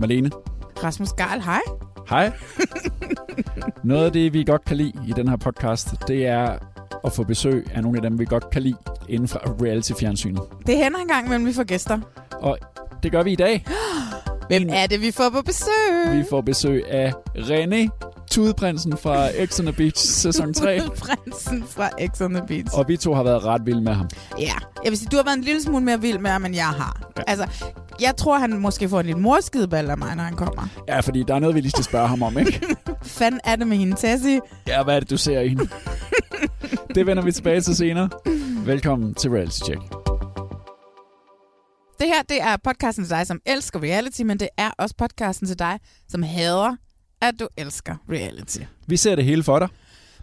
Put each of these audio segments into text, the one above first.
Malene. Rasmus Garl, hej. Hej. Noget af det, vi godt kan lide i den her podcast, det er at få besøg af nogle af dem, vi godt kan lide inden for reality-fjernsynet. Det hænder en gang, mellem vi får gæster. Og det gør vi i dag. Hvem er det, vi får på besøg? Vi får besøg af René, Tudeprinsen fra X on the Beach sæson 3. Prinsen fra X on the Beach. Og vi to har været ret vilde med ham. Ja, jeg vil sige, du har været en lille smule mere vild med ham, end jeg har. Ja. Altså, jeg tror, han måske får en lille morskideball af mig, når han kommer. Ja, fordi der er noget, vi lige skal spørge ham om, ikke? Fanden er det med hende, Tessie? Ja, hvad er det, du ser i hende? det vender vi tilbage til senere. Velkommen til Reality Check. Det her, det er podcasten til dig, som elsker reality, men det er også podcasten til dig, som hader, at du elsker reality. Vi ser det hele for dig.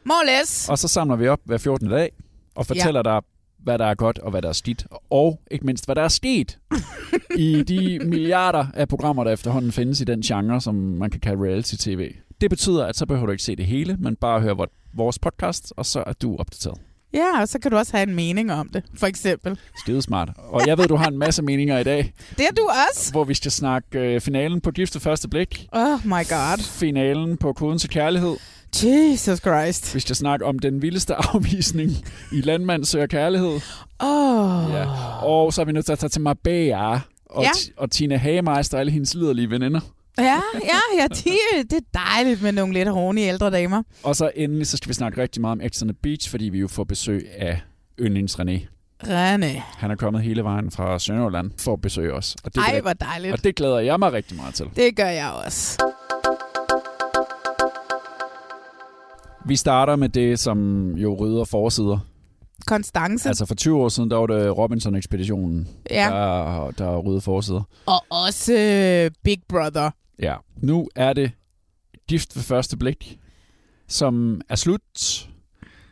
More less. Og så samler vi op hver 14. dag og fortæller ja. dig, hvad der er godt og hvad der er skidt. Og ikke mindst, hvad der er sket i de milliarder af programmer, der efterhånden findes i den genre, som man kan kalde reality-tv. Det betyder, at så behøver du ikke se det hele, men bare høre vores podcast, og så er du opdateret. Ja, og så kan du også have en mening om det, for eksempel. Skide smart. Og jeg ved, du har en masse meninger i dag. Det er du også. Hvor vi skal snakke øh, finalen på Gift første blik. Oh my god. Finalen på Koden til Kærlighed. Jesus Christ. Vi skal snakke om den vildeste afvisning i Landmand søger kærlighed. Åh. Oh. Ja. Og så er vi nødt til at tage til Marbella og, Ja. og Tina Hagemeister og alle hendes liderlige veninder. Ja, ja, ja, de, det er dejligt med nogle lidt hornige ældre damer. Og så endelig så skal vi snakke rigtig meget om X on the Beach, fordi vi jo får besøg af yndlings René. René. Han er kommet hele vejen fra Sønderjylland for at besøge os. Og det, Ej, hvor dejligt. og det glæder jeg mig rigtig meget til. Det gør jeg også. Vi starter med det, som jo rydder forsider. Konstance. Altså for 20 år siden, der var det Robinson-ekspeditionen, Ja. der, der rydder forsider. Og også øh, Big Brother. Ja. Nu er det gift ved første blik, som er slut,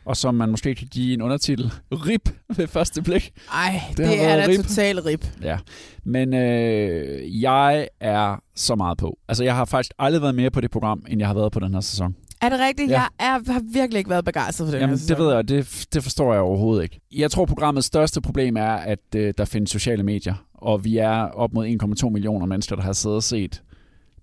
og som man måske kan give en undertitel. RIP ved første blik. Ej, Det det, er da rip. total rip. Ja. Men øh, jeg er så meget på. Altså, jeg har faktisk aldrig været mere på det program, end jeg har været på den her sæson. Er det rigtigt? Ja. Jeg er, har virkelig ikke været begejstret for den Jamen, her sæson. det ved jeg, det, det forstår jeg overhovedet ikke. Jeg tror, programmets største problem er, at øh, der findes sociale medier, og vi er op mod 1,2 millioner mennesker, der har siddet og set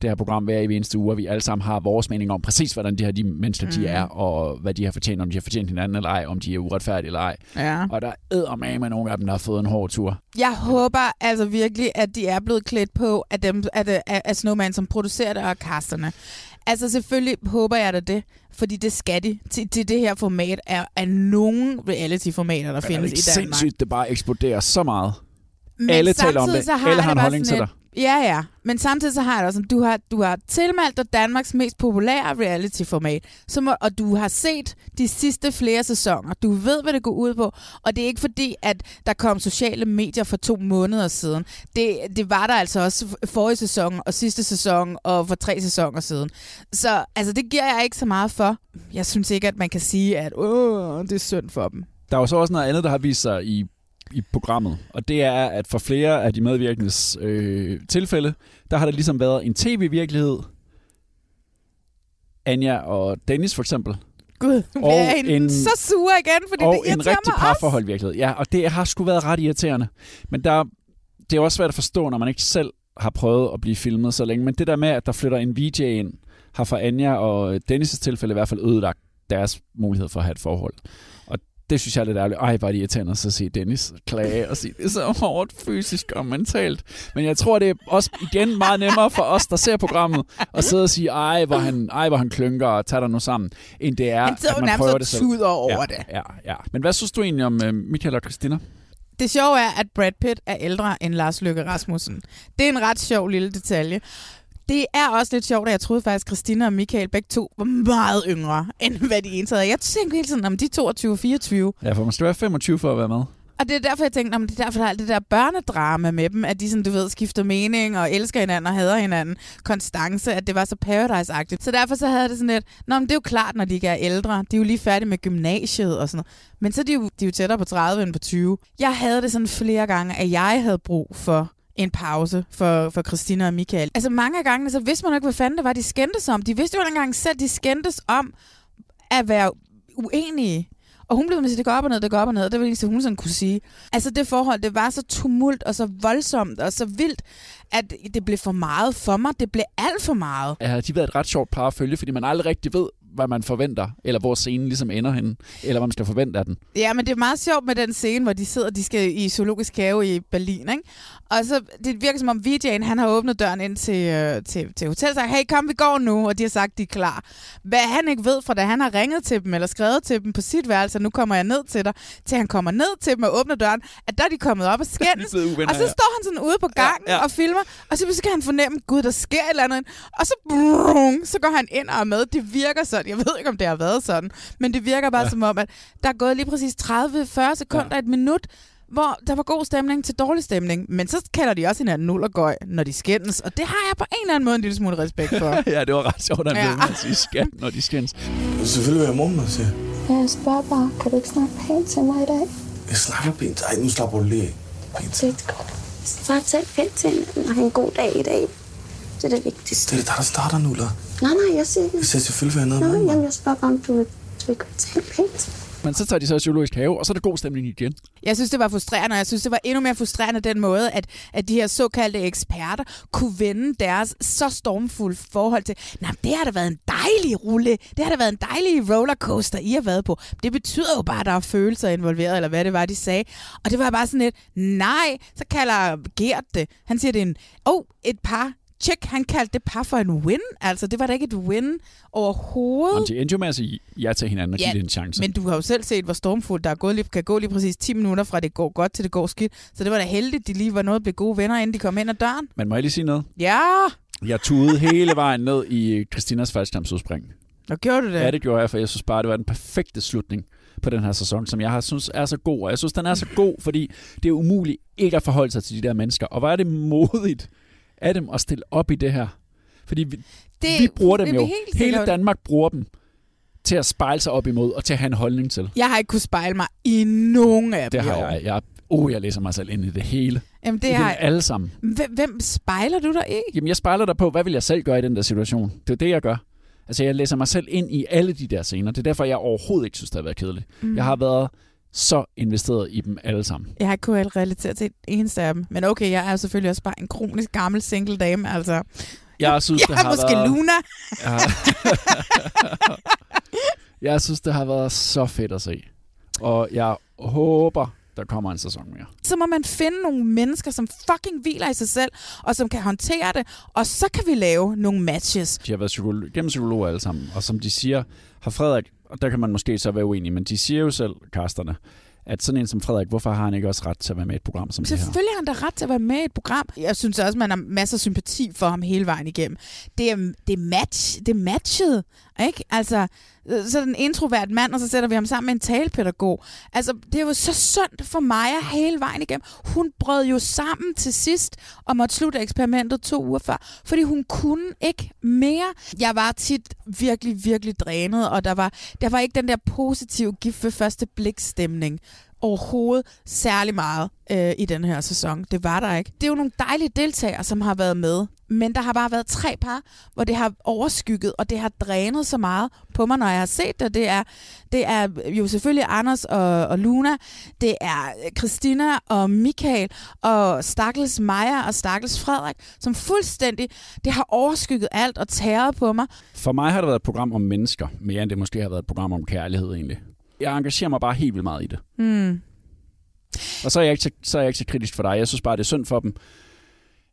det her program hver evig eneste uge, og vi alle sammen har vores mening om præcis, hvordan de her de mennesker de Mhm. er, og hvad de har fortjent, om de har fortjent hinanden eller ej, om de er uretfærdige eller ej. Ja. Og der er med nogle af dem, der har fået en hård tur. Jeg håber altså virkelig, at de er blevet klædt på af, dem, af, af, af Snowman, som producerer det, og casterne. Altså selvfølgelig håber jeg da det, fordi det skal de til, til det her format af, af nogle reality-formater, der Men er det findes i Danmark. sindssygt, det bare eksploderer så meget? Men Alle taler om det. har Alle jeg har en det holdning til dig. Ja, ja. Men samtidig så har jeg det også sådan, du har, du har tilmeldt dig Danmarks mest populære reality-format, så må, og du har set de sidste flere sæsoner. Du ved, hvad det går ud på. Og det er ikke fordi, at der kom sociale medier for to måneder siden. Det, det var der altså også forrige sæson og sidste sæson og for tre sæsoner siden. Så altså, det giver jeg ikke så meget for. Jeg synes ikke, at man kan sige, at Åh, det er synd for dem. Der er jo så også noget andet, der har vist sig i, i programmet, og det er, at for flere af de medvirkendes øh, tilfælde, der har der ligesom været en tv-virkelighed. Anja og Dennis for eksempel. Gud, bliver jeg en- så sur igen, fordi og det en rigtig parforhold virkelighed. Ja, og det har sgu været ret irriterende. Men der, det er også svært at forstå, når man ikke selv har prøvet at blive filmet så længe. Men det der med, at der flytter en VJ ind, har for Anja og Dennis' tilfælde i hvert fald ødelagt deres mulighed for at have et forhold. Det synes jeg er lidt ærgerligt. Ej, bare de irriterende at se Dennis klage og sige, det er så hårdt fysisk og mentalt. Men jeg tror, det er også igen meget nemmere for os, der ser programmet, at sidde og sige, ej, hvor han, ej, hvor han klynker og tager dig nu sammen, end det er, Han at man prøver det selv. tuder over ja, det. Ja, ja. Men hvad synes du egentlig om uh, Michael og Christina? Det sjove er, at Brad Pitt er ældre end Lars Løkke Rasmussen. Det er en ret sjov lille detalje. Det er også lidt sjovt, at jeg troede faktisk, at Christina og Michael begge to var meget yngre, end hvad de havde. Jeg tænkte hele tiden, om de er 22 og 24. Ja, for man skal være 25 for at være med. Og det er derfor, jeg tænkte, om det er derfor, der er alt det der børnedrama med dem, at de sådan, du ved, skifter mening og elsker hinanden og hader hinanden. Konstance, at det var så paradise-agtigt. Så derfor så havde det sådan lidt, Nå, men det er jo klart, når de ikke er ældre. De er jo lige færdige med gymnasiet og sådan noget. Men så er de jo, de er jo tættere på 30 end på 20. Jeg havde det sådan flere gange, at jeg havde brug for en pause for, for Christina og Michael. Altså mange af gangene, så vidste man ikke, hvad fanden det var, de skændtes om. De vidste jo engang selv, de skændtes om at være uenige. Og hun blev med at sige, det går op og ned, det går op og ned. Det var det eneste, hun sådan kunne sige. Altså det forhold, det var så tumult og så voldsomt og så vildt, at det blev for meget for mig. Det blev alt for meget. Ja, de har været et ret sjovt par at følge, fordi man aldrig rigtig ved, hvad man forventer, eller hvor scenen ligesom ender henne, eller hvad man skal forvente af den. Ja, men det er meget sjovt med den scene, hvor de sidder, de skal i zoologisk have i Berlin, ikke? Og så det virker som om VJ'en, han har åbnet døren ind til, øh, til, til hotellet og sagt, hey, kom, vi går nu, og de har sagt, de er klar. Hvad han ikke ved fra, da han har ringet til dem, eller skrevet til dem på sit værelse, nu kommer jeg ned til dig, til han kommer ned til dem og åbner døren, at der er de kommet op og skændes. og så står han sådan ude på gangen Ja, ja, og filmer, og så, så kan han fornemme, gud, der sker et eller andet. Og så, brung, så går han ind og er med. Det virker sådan. Jeg ved ikke, om det har været sådan, men det virker bare ja. som om, at der er gået lige præcis 30-40 sekunder, ja. et minut, hvor der var god stemning til dårlig stemning. Men så kalder de også hinanden nul og gøj, når de skændes. Og det har jeg på en eller anden måde en lille smule respekt for. ja, det var ret sjovt, at Ja. at sige skat, når de skændes. Selvfølgelig vil jeg mormor til. Ja, jeg spørger bare, kan du ikke snakke pænt til mig i dag? Jeg snakker pænt. Ej, nu slapper du lige af. Pænt. Det Bare tal pænt til hinanden og have en god dag i dag. Det er det vigtigste. Det er det, der, der starter nu, eller? Nej, nej, jeg siger ikke. Jeg siger selvfølgelig, jeg noget Nå, jamen, jeg spørger bare, om du vil, du vil tale pænt. Men så tager de så i zoologisk have, og så er der god stemning igen. Jeg synes, det var frustrerende, og jeg synes, det var endnu mere frustrerende den måde, at, at de her såkaldte eksperter kunne vende deres så stormfulde forhold til, nej, det har da været en dejlig rulle, det har da været en dejlig rollercoaster, I har været på. Det betyder jo bare, at der er følelser involveret, eller hvad det var, de sagde. Og det var bare sådan et, nej, så kalder Gert det. Han siger, det er en, oh, et par, Tjek, han kaldte det par for en win. Altså, det var da ikke et win overhovedet. Jamen, de endte jo med at sige ja til hinanden og give det en chance. Men du har jo selv set, hvor stormfuldt der er gået, lige- kan gå lige præcis 10 minutter fra det går godt til det går skidt. Så det var da heldigt, de lige var nået at blive gode venner, inden de kom ind ad døren. Men må jeg lige sige noget? Ja, Jeg tudede hele vejen ned i Christinas faldskærmsudspring. og gjorde du det? Ja, det gjorde jeg, for jeg synes bare, det var den perfekte slutning på den her sæson, som jeg har synes er så god. Og jeg synes, den er så god, fordi det er umuligt ikke at forholde sig til de der mennesker. Og hvor er det modigt af dem at stille op i det her. Fordi vi, Det vi bruger dem jo. helt Hele Danmark bruger dem til at spejle sig op imod og til at have en holdning til. Jeg har ikke kunnet spejle mig i nogen af dem. Det har jeg. jeg oh, jeg læser mig selv ind i det hele. Jamen, det I har dem alle sammen. Hvem, hvem spejler du dig i? Jamen, jeg spejler dig på, hvad vil jeg selv gøre i den der situation? Det er det, jeg gør. Altså, jeg læser mig selv ind i alle de der scener. Det er derfor, jeg overhovedet ikke synes, det har været kedeligt. Mm. Jeg har været så investeret i dem alle sammen. Jeg har ikke relatere til et eneste af dem. Men okay, jeg er selvfølgelig også bare en kronisk gammel single dame, altså. Jeg synes, det jeg har er måske været... Luna. Jeg, jeg synes, det har været så fedt at se. Og jeg håber, der kommer en sæson mere. så må man finde nogle mennesker, som fucking hviler i sig selv, og som kan håndtere det, og så kan vi lave nogle matches. De har været psykolo- gennem psykologer alle sammen. Og som de siger, har Frederik, og der kan man måske så være uenig, men de siger jo selv, kasterne, at sådan en som Frederik, hvorfor har han ikke også ret til at være med i et program som det her? Selvfølgelig har han da ret til at være med i et program. Jeg synes også, man har masser af sympati for ham hele vejen igennem. Det er, det er, match, det er matchet, ikke? Altså, så er det en introvert mand, og så sætter vi ham sammen med en talepædagog. Altså, det var så sundt for Maja hele vejen igennem. Hun brød jo sammen til sidst og måtte slutte eksperimentet to uger før, fordi hun kunne ikke mere. Jeg var tit virkelig, virkelig drænet, og der var, der var ikke den der positive gift ved første blik stemning overhovedet særlig meget øh, i den her sæson. Det var der ikke. Det er jo nogle dejlige deltagere, som har været med. Men der har bare været tre par, hvor det har overskygget, og det har drænet så meget på mig, når jeg har set det. Det er, det er jo selvfølgelig Anders og, og Luna, det er Christina og Michael, og Stakkels Maja og Stakkels Frederik, som fuldstændig, det har overskygget alt og tæret på mig. For mig har det været et program om mennesker, mere end det måske har været et program om kærlighed egentlig jeg engagerer mig bare helt vildt meget i det. Hmm. Og så er, jeg ikke så, så er jeg ikke så kritisk for dig. Jeg synes bare, det er synd for dem,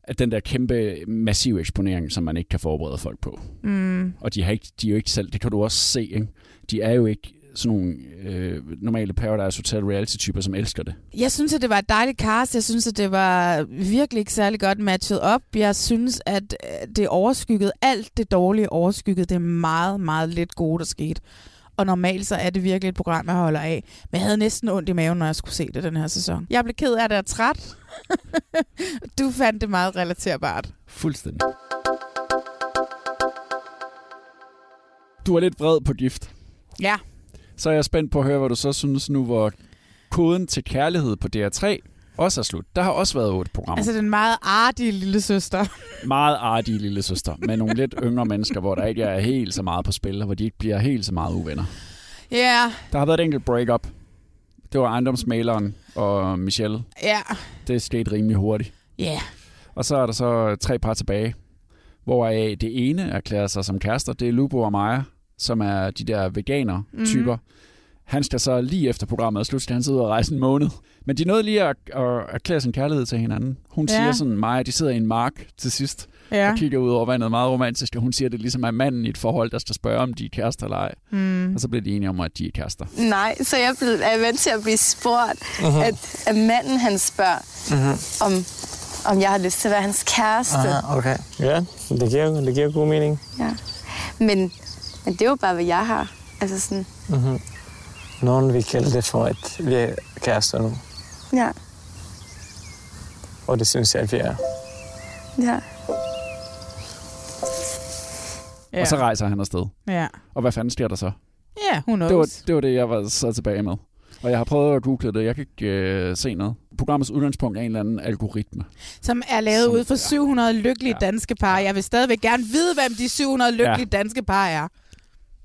at den der kæmpe, massive eksponering, som man ikke kan forberede folk på. Mm. Og de, har ikke, de er jo ikke selv, det kan du også se, ikke? de er jo ikke sådan nogle øh, normale Paradise Hotel reality-typer, som elsker det. Jeg synes, at det var et dejligt cast. Jeg synes, at det var virkelig ikke særlig godt matchet op. Jeg synes, at øh, det overskyggede alt det dårlige overskyggede. Det meget, meget lidt gode, der skete. Og normalt så er det virkelig et program, jeg holder af. Men jeg havde næsten ondt i maven, når jeg skulle se det den her sæson. Jeg blev ked af det og træt. du fandt det meget relaterbart. Fuldstændig. Du er lidt vred på gift. Ja. Så er jeg spændt på at høre, hvad du så synes nu, hvor koden til kærlighed på DR3 også er slut. Der har også været otte programmer. Altså den meget artige lille søster. Meget artige lille søster, med nogle lidt yngre mennesker, hvor der ikke er helt så meget på spil, og hvor de ikke bliver helt så meget uvenner. Ja, yeah. Der har været et enkelt break-up. Det var ejendomsmaleren og Michelle. ja. Det skete rimelig hurtigt. Ja. Yeah. Og så er der så tre par tilbage, hvor det ene erklærer sig som kærester. Det er Lubo og Maja, som er de der veganer-typer. Mm. Han skal så lige efter programmet er slut, skal han sidde og rejse en måned. Men de nåede lige at, at erklære sin kærlighed til hinanden. Hun Ja. siger sådan, Maja, de sidder i en mark til sidst, Ja. og kigger ud over vandet meget romantisk, og hun siger, det ligesom er manden i et forhold, der skal spørge, om de er kærester eller ej. Mm. Og så bliver de enige om, at de er kærester. Nej, så jeg blev- er vant til at blive spurgt, uh-huh. at, at manden han spørger, uh-huh. om, om jeg har lyst til at være hans kæreste. Aha, okay. Ja, det giver, det giver god mening. Ja. Men, men det er jo bare, hvad jeg har. Altså sådan, Mm-hmm. Nogen vil kalde det for, at vi er kærester nu. ja, Og det synes jeg, at vi er. ja. Ja. Og så rejser han afsted. Ja. Og hvad fanden sker der så? Ja, hun Det var, det var det, jeg var så tilbage med. Og jeg har prøvet at google det. Jeg kan ikke øh, se noget. Programmets udgangspunkt er en eller anden algoritme. Som er lavet Som- ud for 700 lykkelige Ja. danske par. Jeg vil stadigvæk gerne vide, hvem de 700 lykkelige danske par er.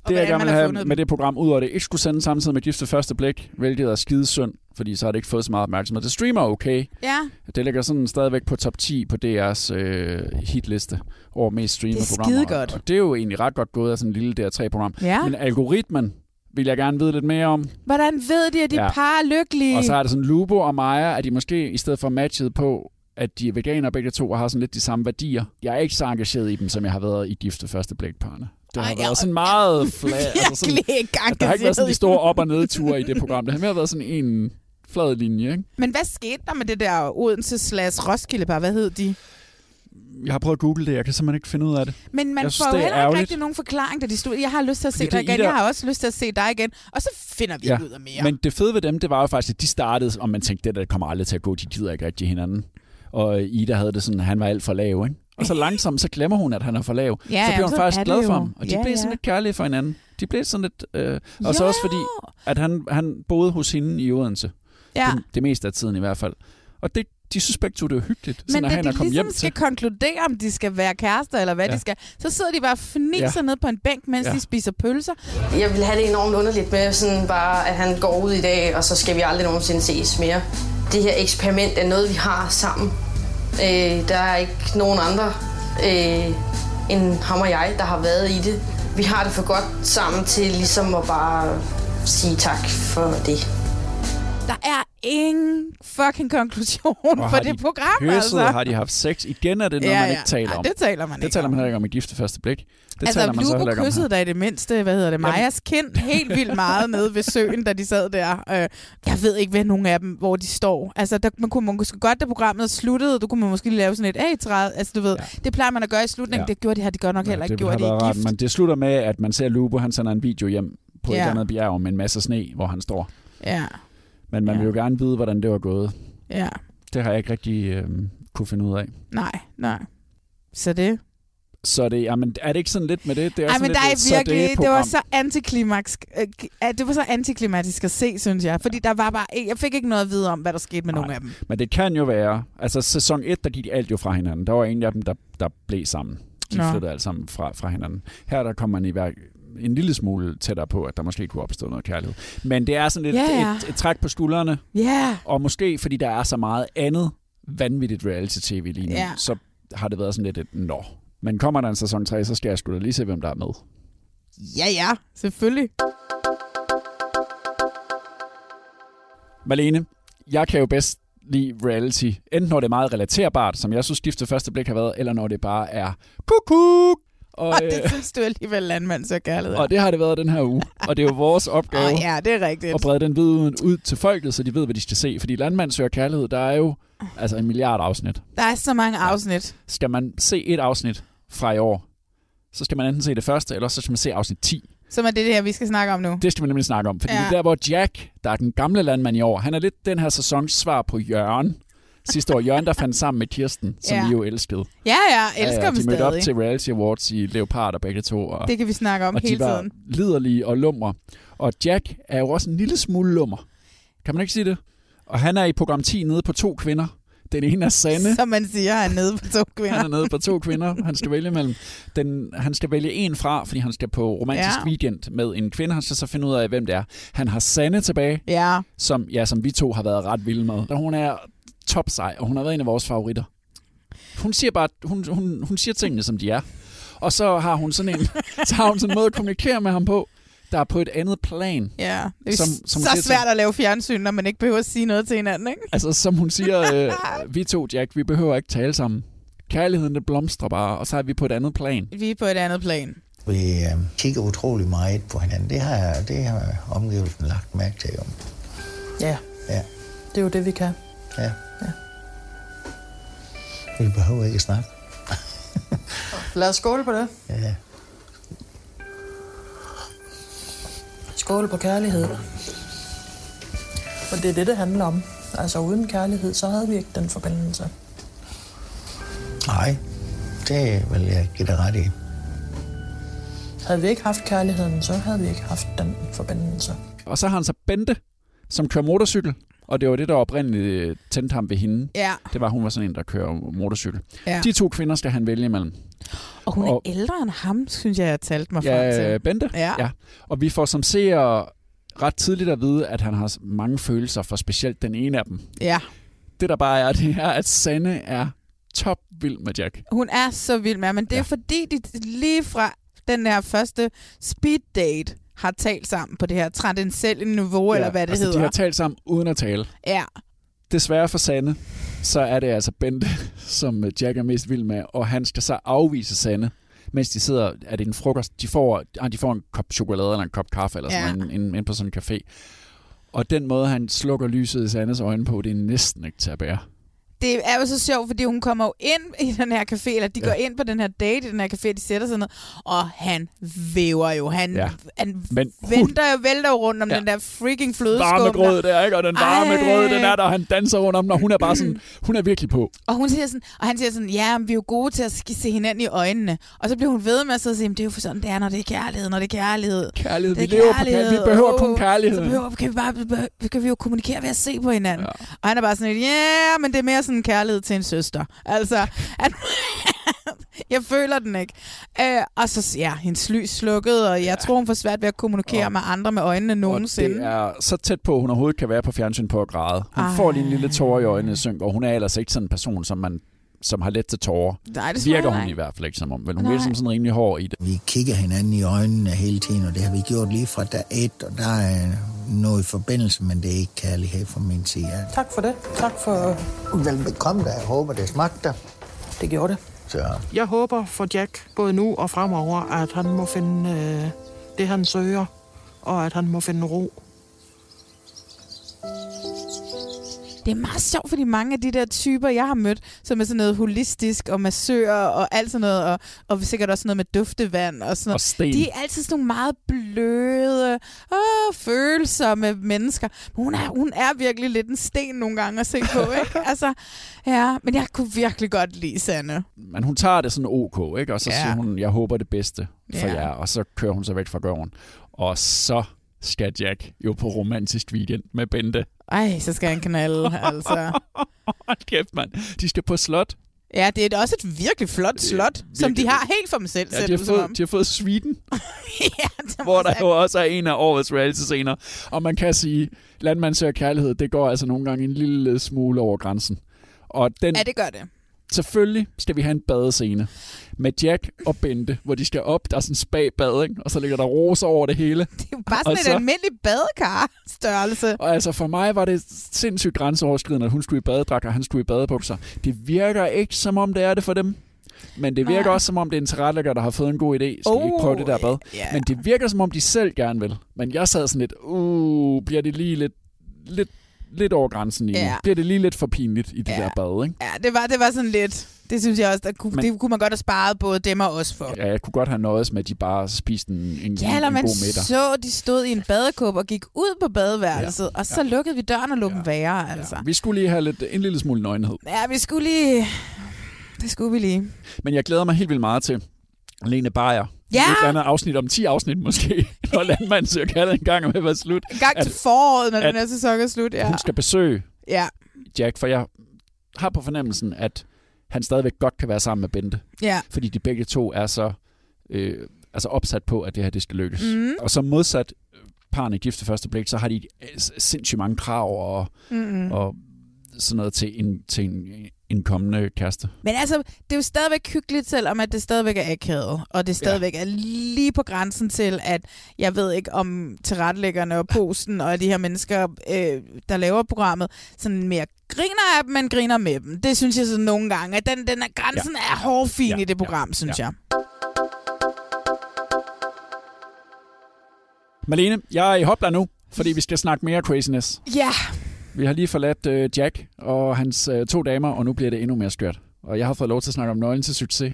Det, jeg gerne vil have med dem. det program, udover det ikke skulle sende samtidig med Gift ved første blik, hvilket er skide synd, fordi så har det ikke fået så meget opmærksomhed. Det streamer okay. Ja, Det ligger sådan stadigvæk på top 10 på DR's øh, hitliste over mest streamede Det er programmer. skidegodt. Og det er jo egentlig ret godt gået af sådan en lille DR3-program. ja. Men algoritmen vil jeg gerne vide lidt mere om. Hvordan ved de, at de Ja. par er lykkelige? Og så er det sådan Lubo og Maja, at de måske i stedet for matchet på, at de er veganere begge to og har sådan lidt de samme værdier. Jeg er ikke så engageret i dem, som jeg har været i Gift ved første blik-parne. Det har Ej, været jeg- sådan meget flat. altså sådan, ikke at der har ikke været sådan de store op- og nedture i det program. Det har mere været sådan en flad linje, ikke? Men hvad skete der med det der Odense slash Roskilde par? Hvad hed de? Jeg har prøvet at google det, jeg kan simpelthen ikke finde ud af det. Men man Jeg synes, får er heller ikke ærgerligt. rigtig nogen forklaring, da de stod. Jeg har lyst til at se Fordi dig det igen. Ida- Jeg har også lyst til at se dig igen. Og så finder vi Ja, ikke ud af mere. Men det fede ved dem, det var jo faktisk, at de startede, og man tænkte, det der kommer aldrig til at gå, de gider ikke rigtig hinanden. Og Ida havde det sådan, han var alt for lav, ikke? Og så langsomt, så glemmer hun, at han er for lav. Ja, så ja, bliver hun så faktisk glad for ham. Og de Ja, blev ja. sådan lidt kærlige for hinanden. De blev sådan lidt... Øh, og så også fordi, at han, han boede hos hende i Odense. ja. Det, det meste af tiden i hvert fald. Og det, de synes begge to, det er hyggeligt. Men sådan, at da han de er kommet ligesom hjem skal til. konkludere, om de skal være kærester eller hvad Ja. de skal, så sidder de bare og fniser Ja. ned på en bænk, mens Ja. de spiser pølser. Jeg vil have det enormt underligt med sådan bare, at han går ud i dag, og så skal vi aldrig nogensinde ses mere. Det her eksperiment er noget, vi har sammen. Øh, der er ikke nogen andre øh, end ham og jeg, der har været i det. Vi har det for godt sammen til ligesom at bare sige tak for det. Der er ingen fucking konklusion Og på det de program, kysset, altså. Har de haft sex? Igen er det noget, man ikke taler Ej, om. det taler man Det ikke taler om. man heller ikke om i gift ved første blik. Det altså, taler man så Lugo heller ikke om kyssede her. da i det mindste, hvad hedder det, Majas kind helt vildt meget nede ved søen, da de sad der. Øh, jeg ved ikke, hvad nogen af dem, hvor de står. Altså, der, man kunne måske godt, da programmet sluttede, du kunne man måske lave sådan et A-træd. Altså, du ved, Ja. det plejer man at gøre i slutningen. Ja. Det gjorde de, har de godt nok heller ikke har det i gift. Men det slutter med, at man ser Lubo, han sender en video hjem på ja. et Ja. eller andet bjerg med en masse sne, hvor han står. Ja, Men man Ja. vil jo gerne vide, hvordan det var gået. ja. Det har jeg ikke rigtig øh, kunne finde ud af. Nej, nej. Så det... Så det, jamen, er det ikke sådan lidt med det? Det er Ej, sådan men lidt der et er virkelig, det, program. var så antiklimaks. øh, Det var så antiklimatisk at se, synes jeg. Fordi der var bare, jeg fik ikke noget at vide om, hvad der skete med Nej. nogen af dem. Men det kan jo være... Altså, sæson 1, der gik alt jo fra hinanden. Der var en af dem, der, der blev sammen. De Nå. flyttede alt sammen fra, fra hinanden. Her der kom man i hver, en lille smule tættere på, at der måske kunne opstå noget kærlighed. Men det er sådan lidt ja. et, et træk på skuldrene, yeah. og måske fordi der er så meget andet vanvittigt reality-tv lige nu, Ja. så har det været sådan lidt et nå. Men kommer der en sæson 3, så skal jeg sgu da lige se, hvem der er med. ja, ja, selvfølgelig. Malene, jeg kan jo bedst lide reality, enten når det er meget relaterbart, som jeg synes stiftet første blik har været, eller når det bare er kukuk. Og, Og det synes du alligevel, landmand så kærlighed. og det har det været den her uge. Og det er jo vores opgave Åh, ja, det er rigtigt. at brede den viden ud til folket, så de ved, hvad de skal se. Fordi Landmand søger kærlighed, der er jo altså en milliard afsnit. Der er så mange afsnit. Skal man se et afsnit fra i år, så skal man enten se det første, eller så skal man se afsnit 10. Som er det her, vi skal snakke om nu. Det skal vi nemlig snakke om. Fordi Ja. ja. der, hvor Jack, der er den gamle landmand i år, han er lidt den her sæsons svar på Jørgen. Sidste år, Jørgen, der fandt sammen med Kirsten, som Ja. vi jo elskede. Ja, ja, elsker dem de mødte op til Reality Awards i Leopard og begge to. Og, Det kan vi snakke om og hele de var tiden. liderlige og lumre. Og Jack er jo også en lille smule lummer. Kan man ikke sige det? Og han er i program 10 nede på to kvinder. Den ene er Sanne. Som man siger, han er nede på to kvinder. Han er nede på to kvinder. Han skal vælge mellem. Den, han skal vælge en fra, fordi han skal på romantisk Ja. ja. weekend med en kvinde. Han skal så finde ud af, hvem det er. Han har Sanne tilbage, Ja, som, ja, som vi to har været ret vilde med. Og hun er top sej, og hun har været en af vores favoritter. Hun siger bare, hun, hun, hun siger tingene, som de er. Og så har hun sådan en, så har hun sådan en måde at kommunikere med ham på, der er på et andet plan. ja. Det er Som- som, så siger svært at lave fjernsyn, når man ikke behøver at sige noget til hinanden, ikke? Altså, som hun siger, øh, vi to, Jack, vi behøver ikke tale sammen. Kærligheden, det blomstrer bare, og så er vi på et andet plan. Vi er på et andet plan. Vi øh, kigger utrolig meget på hinanden. Det har, det har omgivelsen lagt mærke til. Jo. Ja, Ja, det er jo det, vi kan. ja. Vi behøver ikke snakke. Lad os skåle på det. Ja. Skål på kærlighed. Og det er det, det handler om. Altså uden kærlighed, så havde vi ikke den forbindelse. Nej, det vil jeg give dig ret i. Havde vi ikke haft kærligheden, så havde vi ikke haft den forbindelse. Og så har han så Bente, som kører motorcykel. Og det var det, der oprindeligt øh, tændte ham ved hende. Ja, Det var, hun var sådan en, der kører motorcykel. ja. De to kvinder skal han vælge imellem. Og hun er og- ældre end ham, synes jeg, jeg talte mig frem Ja, til. Bente. Ja. ja. Og vi får som seere ret tidligt at vide, at han har mange følelser for specielt den ene af dem. ja. Det der bare er, det er, at Sanne er top vild med Jack. Hun er så vild med ham, men det er Ja. fordi, de lige fra den her første speed date har talt sammen på det her transcendentale niveau, ja, eller hvad det altså, hedder. de har talt sammen uden at tale. Ja, Desværre for Sanne, så er det altså Bente, som Jack er mest vild med, og han skal så afvise Sanne, mens de sidder, er det en frokost, de får, ah, de får en kop chokolade eller en kop kaffe eller sådan Ja. noget, en, en, en på sådan en café. Og den måde, han slukker lyset i Sannes øjne på, det er næsten ikke til at bære. Det er jo så sjovt, fordi hun kommer jo ind i den her café, eller de Ja. går ind på den her date i den her café, de sætter sig ned, og han væver jo. Han, Ja. han Men venter jo, vælter jo rundt om Ja. den der freaking flødeskum. varme grød der, ikke? Og den varme Ej. grød, den er der, og han danser rundt om og hun er bare sådan, hun er virkelig på. Og, hun siger sådan, og han siger sådan, ja, vi er jo gode til at se hinanden i øjnene. Og så bliver hun ved med at sidde og sige, "Men det er jo for sådan, det er, når det er kærlighed, når det er kærlighed. Kærlighed, Det vi er lever på kærlighed, vi behøver kun Åh, kærlighed. Så behøver, kan, vi bare, kan vi jo kommunikere ved at se på hinanden. Ja. Og han er bare sådan ja, yeah, men det er mere sådan kærlighed til en søster. Altså, han, jeg føler den ikke. Øh, og så, ja, hendes lys slukket, og jeg ja. tror, hun får svært ved at kommunikere Og- med andre med øjnene nogensinde. Og det er så tæt på, hun overhovedet kan være på fjernsyn på at græde. Hun Ej. får lige en lille tårer i øjnene synk, og hun er ellers ikke sådan en person, som man som har let til tårer. Nej, det Virker hun i hvert fald ikke som om. Vel, hun virker som sådan rimelig hård i det. Vi kigger hinanden i øjnene hele tiden, og det har vi gjort lige fra dag et, og der er noget forbindelse, men det er ikke kærlighed fra min side. Tak for det. Tak for... Velbekomme dig. Jeg håber, det smagte. Det gjorde det. Så Jeg håber for Jack, både nu og fremover, at han må finde øh, det, han søger, og at han må finde ro. Det er meget sjovt, fordi mange af de der typer, jeg har mødt, som er sådan noget holistisk og massør og alt sådan noget, og, og sikkert også noget med duftevand og sådan noget. Og sten. De er altid sådan nogle meget bløde, åh, følsomme mennesker. Men hun er, hun er virkelig lidt en sten nogle gange at se på, ikke? Altså, ja, men jeg kunne virkelig godt lide Sanne. Men hun tager det sådan ok, ikke? Og så Ja. siger hun, jeg håber det bedste for Ja. jer. Og så kører hun sig væk fra gården. Og så skal Jack jo på romantisk weekend med Bente. Ej, så skal han knalde, altså. Hold kæft, mand. De skal på slot. Ja, det er også et virkelig flot slot, som de virkelig- har helt for dem selv. Ja, de har, fået, de har fået Sweden, ja, det var hvor der jo også er en af årets reality-scener. Og man kan sige, landmand søger kærlighed, det går altså nogle gange en lille smule over grænsen. Og den, Ja, det gør det. Selvfølgelig skal vi have en badescene med Jack og Bente, hvor de skal op. Der er sådan en spag-bad, ikke? og så ligger der roser over det hele. Det er jo bare sådan Og et så- almindeligt badekar-størrelse. Og altså for mig var det sindssygt grænseoverskridende, at hun skulle i badedragt, og han skulle i badebukser. Det virker ikke, som om det er det for dem. Men det virker Nej. også, som om det er en tilrettelægger, der har fået en god idé. Skal vi ikke Oh, prøve det der bad? ja. Men det virker, som om de selv gerne vil. Men jeg sad sådan lidt, uh, bliver det lige lidt, lidt, lidt over grænsen nu? Ja. Bliver det lige lidt for pinligt i det Ja. der bad, ikke? Ja, det var, det var sådan lidt... Det synes jeg også, der kunne, Men- det kunne man godt have sparet både dem og os for. Ja, jeg kunne godt have nøjes med, at de bare spiste en, en, Ja, eller en man god middag. så, de stod i en badekåb og gik ud på badeværelset, ja. og så ja. lukkede vi døren og lå ja. være, altså. Ja. Vi skulle lige have lidt, en lille smule nøgenhed. ja, vi skulle lige... Det skulle vi lige. Men jeg glæder mig helt vildt meget til Lene Beyer. Ja! Et eller andet afsnit om 10 afsnit måske, når landmanden søger kaldet en gang med at være slut. En gang At- til foråret, når at den her sæson er slut. Ja. Hun skal besøge Ja. Jack, for jeg har på fornemmelsen, at han stadigvæk godt kan være sammen med Bente. Ja. Fordi de begge to er så øh, altså opsat på, at det her det skal lykkes. Mhm. Og så modsat parne gift til første blik, så har de øh, sindssygt mange krav og, Mhm. og sådan noget til en, til en, en kommende kæreste. Men altså, det er jo stadigvæk hyggeligt, selvom at det stadigvæk er akavet. Og det stadigvæk ja. er lige på grænsen til, at jeg ved ikke om tilrettelæggerne og posten og de her mennesker, øh, der laver programmet, sådan mere griner af dem, men griner med dem. Det synes jeg sådan nogle gange, at den, den er, grænsen ja. er hårfin ja. i det program, ja. synes ja. jeg. Malene, jeg er i hopla nu, fordi vi skal snakke mere craziness. Ja, Vi har lige forladt øh, Jack og hans øh, to damer, og nu bliver det endnu mere skørt. Og jeg har fået lov til at snakke om nøglen til succes.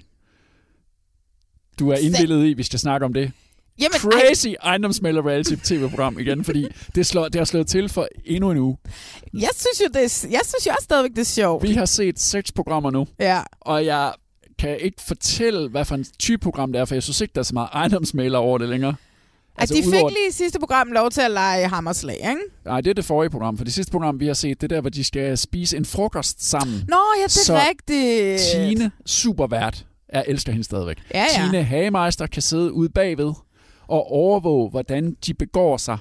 Du er indvildet i, at vi skal snakke om det. Jamen, Crazy ejendomsmælder reality tv-program igen, fordi det, slår, det har slået til for endnu en uge. jeg synes jo, det er, jeg synes jo også stadigvæk, det er sjovt. Vi har set seks programmer nu, Ja. og jeg kan ikke fortælle, hvad for en type program det er, for jeg synes ikke, der er så meget ejendomsmælder over det længere. Altså, de fik lige i sidste program lov til at lege hammerslag, ikke? Nej, det er det forrige program, for det sidste program, vi har set, det er der, hvor de skal spise en frokost sammen. Nå, ja, det er Så rigtigt. Tine, supervært, jeg elsker hende stadigvæk. Ja, ja. Tine Hagemeister kan sidde ude bagved og overvåge, hvordan de begår sig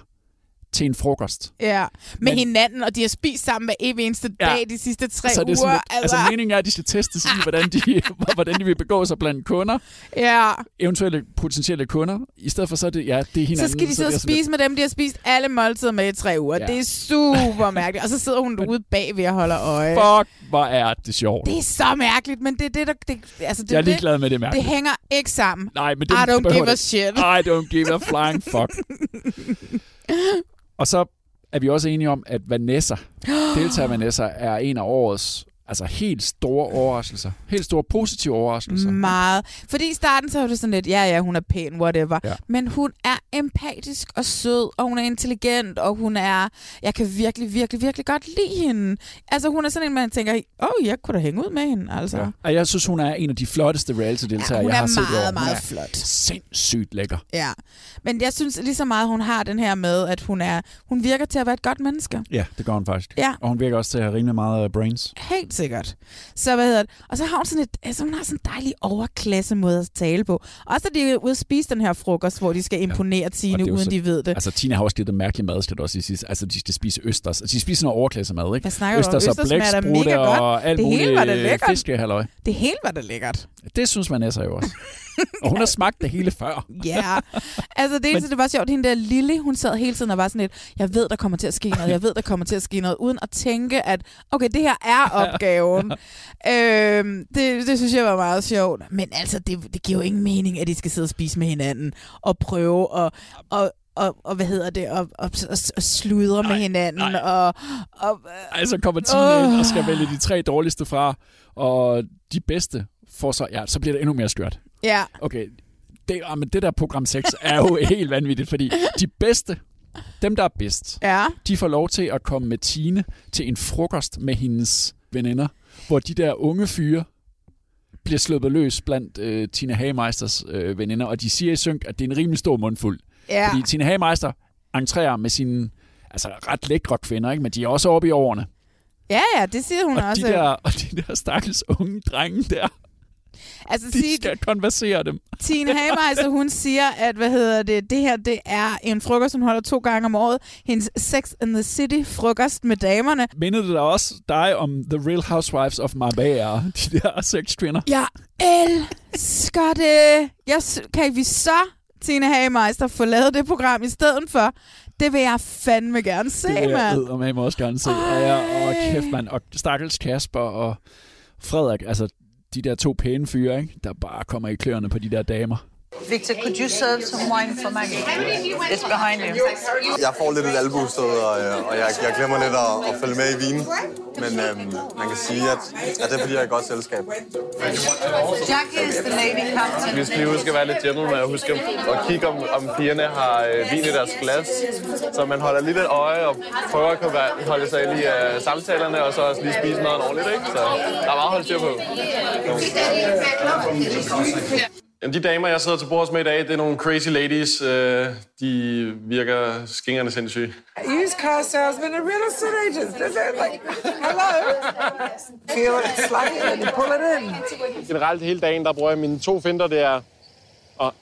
til en frokost. Ja, med Men- hinanden, og de har spist sammen hver evig eneste Ja. dag de sidste tre så det er uger. lidt, altså, altså meningen er, at de skal testes i, hvordan de, hvordan de vil begå sig blandt kunder, ja. eventuelle potentielle kunder. I stedet for så er det, ja, det er hinanden. Så skal de sidde det og spise med dem, de har spist alle måltider med i tre uger. Ja. Det er super mærkeligt. Og så sidder hun ude bagved og holder øje. lidt, Fuck, hvor er det sjovt. Det er så mærkeligt, men det er det, der... Det, altså, det, jeg er det, ligeglad med det det mærkeligt. hænger ikke sammen. Nej, men det I don't give a det- shit. I don't give a flying fuck. og så er vi også enige om, at Vanessa, deltager Vanessa, er en af årets altså helt store overraskelser. Helt store positive overraskelser. Meget. Fordi i starten så var det sådan lidt, ja, ja, hun er pæn, whatever. Ja. Men hun er empatisk og sød, og hun er intelligent, og hun er... Jeg kan virkelig, virkelig, virkelig godt lide hende. Altså, hun er sådan en, man tænker, åh, oh, jeg kunne da hænge ud med hende, altså. Ja. Og jeg synes, hun er en af de flotteste reality-deltagere, Ja, jeg har set i år. meget, Hun meget er flot. sindssygt lækker. Ja, men jeg synes lige så meget, hun har den her med, at hun er, hun virker til at være et godt menneske. Ja, det gør hun faktisk. Ja. Og hun virker også til at have rimelig meget øh, brains. Helt sikkert. Så hvad hedder det? Og så har hun sådan et, altså hun har sådan en dejlig overklasse måde at tale på. Også at de er ude at spise den her frokost, hvor de skal imponere Og Tine, det er uden så- de ved det. Altså, Tina har også lidt mærkelig mad, skal du også sige. Altså, de skal spise østers. Altså, de spiser noget overklasse mad, ikke? Hvad snakker du om? Østers og Østers smager da mega godt. og alt Det hele var da muligt lækkert. fiskehalløj. Det hele var da lækkert. Det synes Vanessa jo også. og hun har smagt det hele før. Ja, altså det eneste, det var sjovt, hende der Lille, hun sad hele tiden og var sådan lidt, jeg ved, der kommer til at ske noget, jeg ved, der kommer til at ske noget, uden at tænke, at okay, det her er opgaven. øhm, det, det synes jeg var meget sjovt. Men altså, det, det giver jo ingen mening, at de skal sidde og spise med hinanden, og prøve at... Og, og, og hvad hedder det, og, og, og, og sludre med hinanden, og, og Altså kommer Åh. ind og skal vælge de tre dårligste fra, og de bedste får så... Ja, så bliver det endnu mere skørt. Ja, Okay, det, ah, men det der program 6 er jo helt vanvittigt, fordi de bedste, dem der er bedst, ja, de får lov til at komme med Tine til en frokost med hendes veninder, hvor de der unge fyre bliver sluppet løs blandt øh, Tina Hagemeisters øh, veninder, og de siger i synk, at det er en rimelig stor mundfuld. ja. Fordi Tina Hagemeister entrerer med sine altså, ret lækre kvinder, ikke? men de er også oppe i årene. Ja, ja, det siger hun Og også. de, der, og de der stakkels unge drenge der, Altså, De sige, skal konversere dem. Tine Hameister, hun siger, at hvad hedder det, det her det er en frokost, hun holder to gange om året. Hendes Sex in the City frokost med damerne. Mindede det da også dig om The Real Housewives of Marbella, de der seks kvinder? Jeg elsker det. Jeg, kan vi så, Tine Hameister, få lavet det program i stedet for? Det vil jeg fandme gerne se, Det vil jeg mand. med også gerne se. Og, jeg, og kæft, mand. Og stakkels Kasper og Frederik, altså de der to pæne fyre, ikke? der bare kommer i kløerne på de der damer. Victor, could you serve some wine for Maggie? It's behind you. Jeg får lidt et albusted, og, øh, og jeg, jeg glemmer lidt at, at følge med i vinen. Men øhm, man kan sige, at, at det er fordi, jeg er i godt selskab. Jackie is the lady captain. Vi skal lige huske at være lidt gentle med at huske at kigge, om, om pigerne har øh, vin i deres glas. Så man holder lige lidt øje og prøver at kunne være- holde sig lige af samtalerne, og så også lige spise maden ordentligt. Ikke? Så der er meget at holde styr på. Jamen, de damer, jeg sidder til bords med i dag, det er nogle crazy ladies. Øh, de virker skingerne sindssyge. Used car salesman and real estate agents. They're like, hello. Feel it slightly and you pull it in. Generelt hele dagen, der bruger jeg mine to finder, det er... Og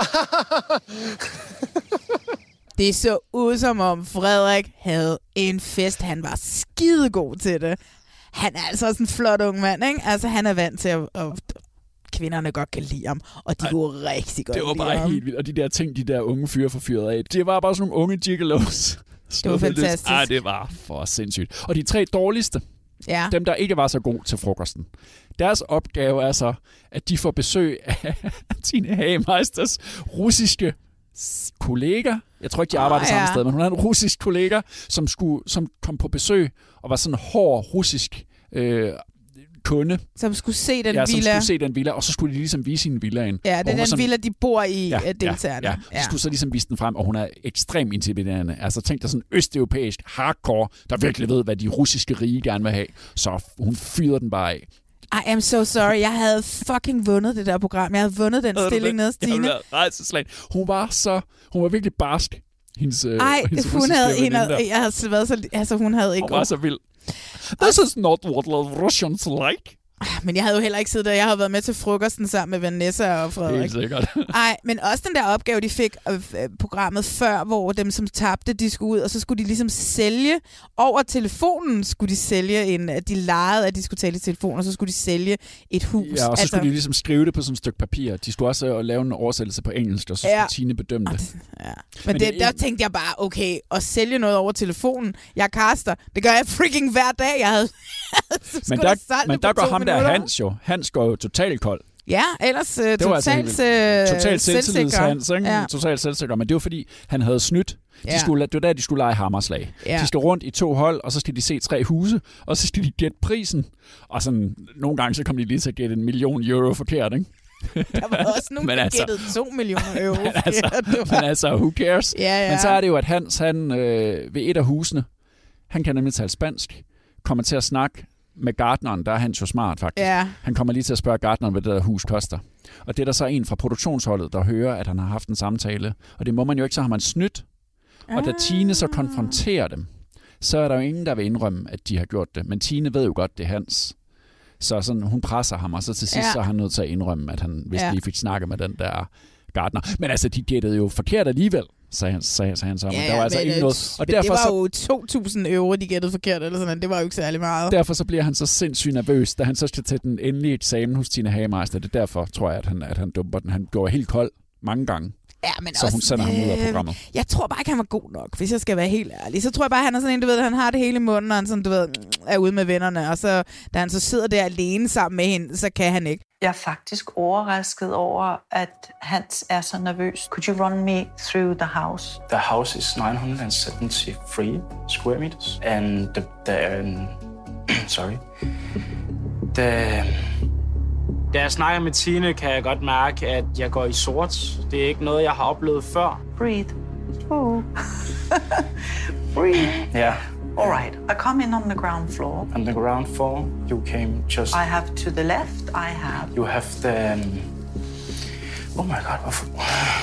Det så ud som om Frederik havde en fest. Han var skidegod til det. Han er altså også en flot ung mand, ikke? Altså, han er vant til at, at kvinderne godt kan lide ham, og de kunne rigtig godt Det var lide bare ham. helt vildt. Og de der ting, de der unge fyre får fyret af. Det var bare sådan nogle unge gigolos. Det var fantastisk. Ej, det var for sindssygt. Og de tre dårligste, Ja. dem der ikke var så gode til frokosten, deres opgave er så, at de får besøg af Tine Hagemeisters russiske kollega. Jeg tror ikke, de arbejder Ah, samme ja. sted, men hun er en russisk kollega, som, skulle, som kom på besøg og var sådan hård russisk øh, kunde. Som skulle se den ja, som villa. skulle se den villa, og så skulle de ligesom vise hende villaen. Ja, det er den villa, de bor i, ja, deltagerne. Ja, ja. Så skulle så ligesom vise den frem, og hun er ekstremt intimiderende. Altså tænk dig sådan østeuropæisk hardcore, der virkelig ved, hvad de russiske rige gerne vil have. Så hun fyrer den bare af. I am so sorry. Jeg havde fucking vundet det der program. Jeg havde vundet den stilling det? ned, Jeg Stine. rædselsslagen. Hun var så... Hun var virkelig barsk. Hendes, øh, Ej, hendes hun havde, havde, jeg havde været så... Altså, hun havde ikke... Hun var så vild. This is not what the Russians like. Men jeg havde jo heller ikke siddet der. Jeg havde været med til frokosten sammen med Vanessa og Frederik. Helt sikkert. Nej, men også den der opgave, de fik af øh, programmet før, hvor dem, som tabte, de skulle ud, og så skulle de ligesom sælge, over telefonen skulle de sælge en, de legede, at de skulle tale i telefon, og så skulle de sælge et hus. Ja, og så skulle de ligesom skrive det på sådan et stykke papir. De skulle også øh, lave en oversættelse på engelsk, og så skulle Ja. Tine bedømme det. Ja. Men, det, der tænkte jeg bare, okay, at sælge noget over telefonen, jeg kaster, det gør jeg freaking hver dag. Jeg havde, Men der, men der går to ham der. Hans jo. Hans går jo totalt kold. Ja, ellers var altså totalt, helt øh. Totalt selvsikker. selvtillidshans, ikke? Ja. Totalt selvsikker. Men det var fordi, han havde snydt. De Ja. skulle, det var der, de skulle lege hammerslag. Ja. De skal rundt i to hold, og så skal de se tre huse, og så skal de gætte prisen. Og sådan, nogle gange så kom de lige til at gætte en million euro forkert, ikke? Der var også nogen, Men der altså- gættede 2 millioner euro. Men altså, var- men altså, who cares? Ja, ja. Men så er det jo, at Hans, han øh, ved et af husene, han kan nemlig tale spansk, kommer til at snakke med gartneren, der er Hans jo smart faktisk. Ja. Han kommer lige til at spørge gartneren, hvad det der hus koster. Og det er der så en fra produktionsholdet, der hører, at han har haft en samtale. Og det må man jo ikke, så har man snydt. Og da Tine så konfronterer dem, så er der jo ingen, der vil indrømme, at de har gjort det. Men Tine ved jo godt, det er hans. Så sådan, hun presser ham, og så til sidst Ja. så er han nødt til at indrømme, at han vist Ja. lige fik snakket med den der gartner. Men altså, de gættede jo forkert alligevel, sagde han, sagde, sagde han så. Men der var altså men, ikke noget. Og derfor, det var så, jo 2.000 euro, de gættede forkert, eller sådan. Det var jo ikke særlig meget. derfor så bliver han så sindssygt nervøs, da han så skal til den endelige eksamen hos Tina Hagemeister. Det er derfor, tror jeg, at han, at han dumper den. Han går helt kold mange gange. Ja, men så hun også, sender ham ud af øh, programmet. Jeg tror bare ikke, han var god nok, hvis jeg skal være helt ærlig. Så tror jeg bare, han er sådan en, du ved, han har det hele i munden, og han sådan, du ved, er ude med vennerne, og så, da han så sidder der alene sammen med hende, så kan han ikke. Jeg er faktisk overrasket over, at Hans er så nervøs. Could you run me through the house? The house is 973 square meters, and the, the um, sorry, the Da jeg snakker med Tine, kan jeg godt mærke, at jeg går i sort. Det er ikke noget, jeg har oplevet før. Breathe. Oh. Breathe. yeah, All right. I come in on the ground floor. on the ground floor you came just. I have to the left, I have. You have the. Oh my god, hvorfor?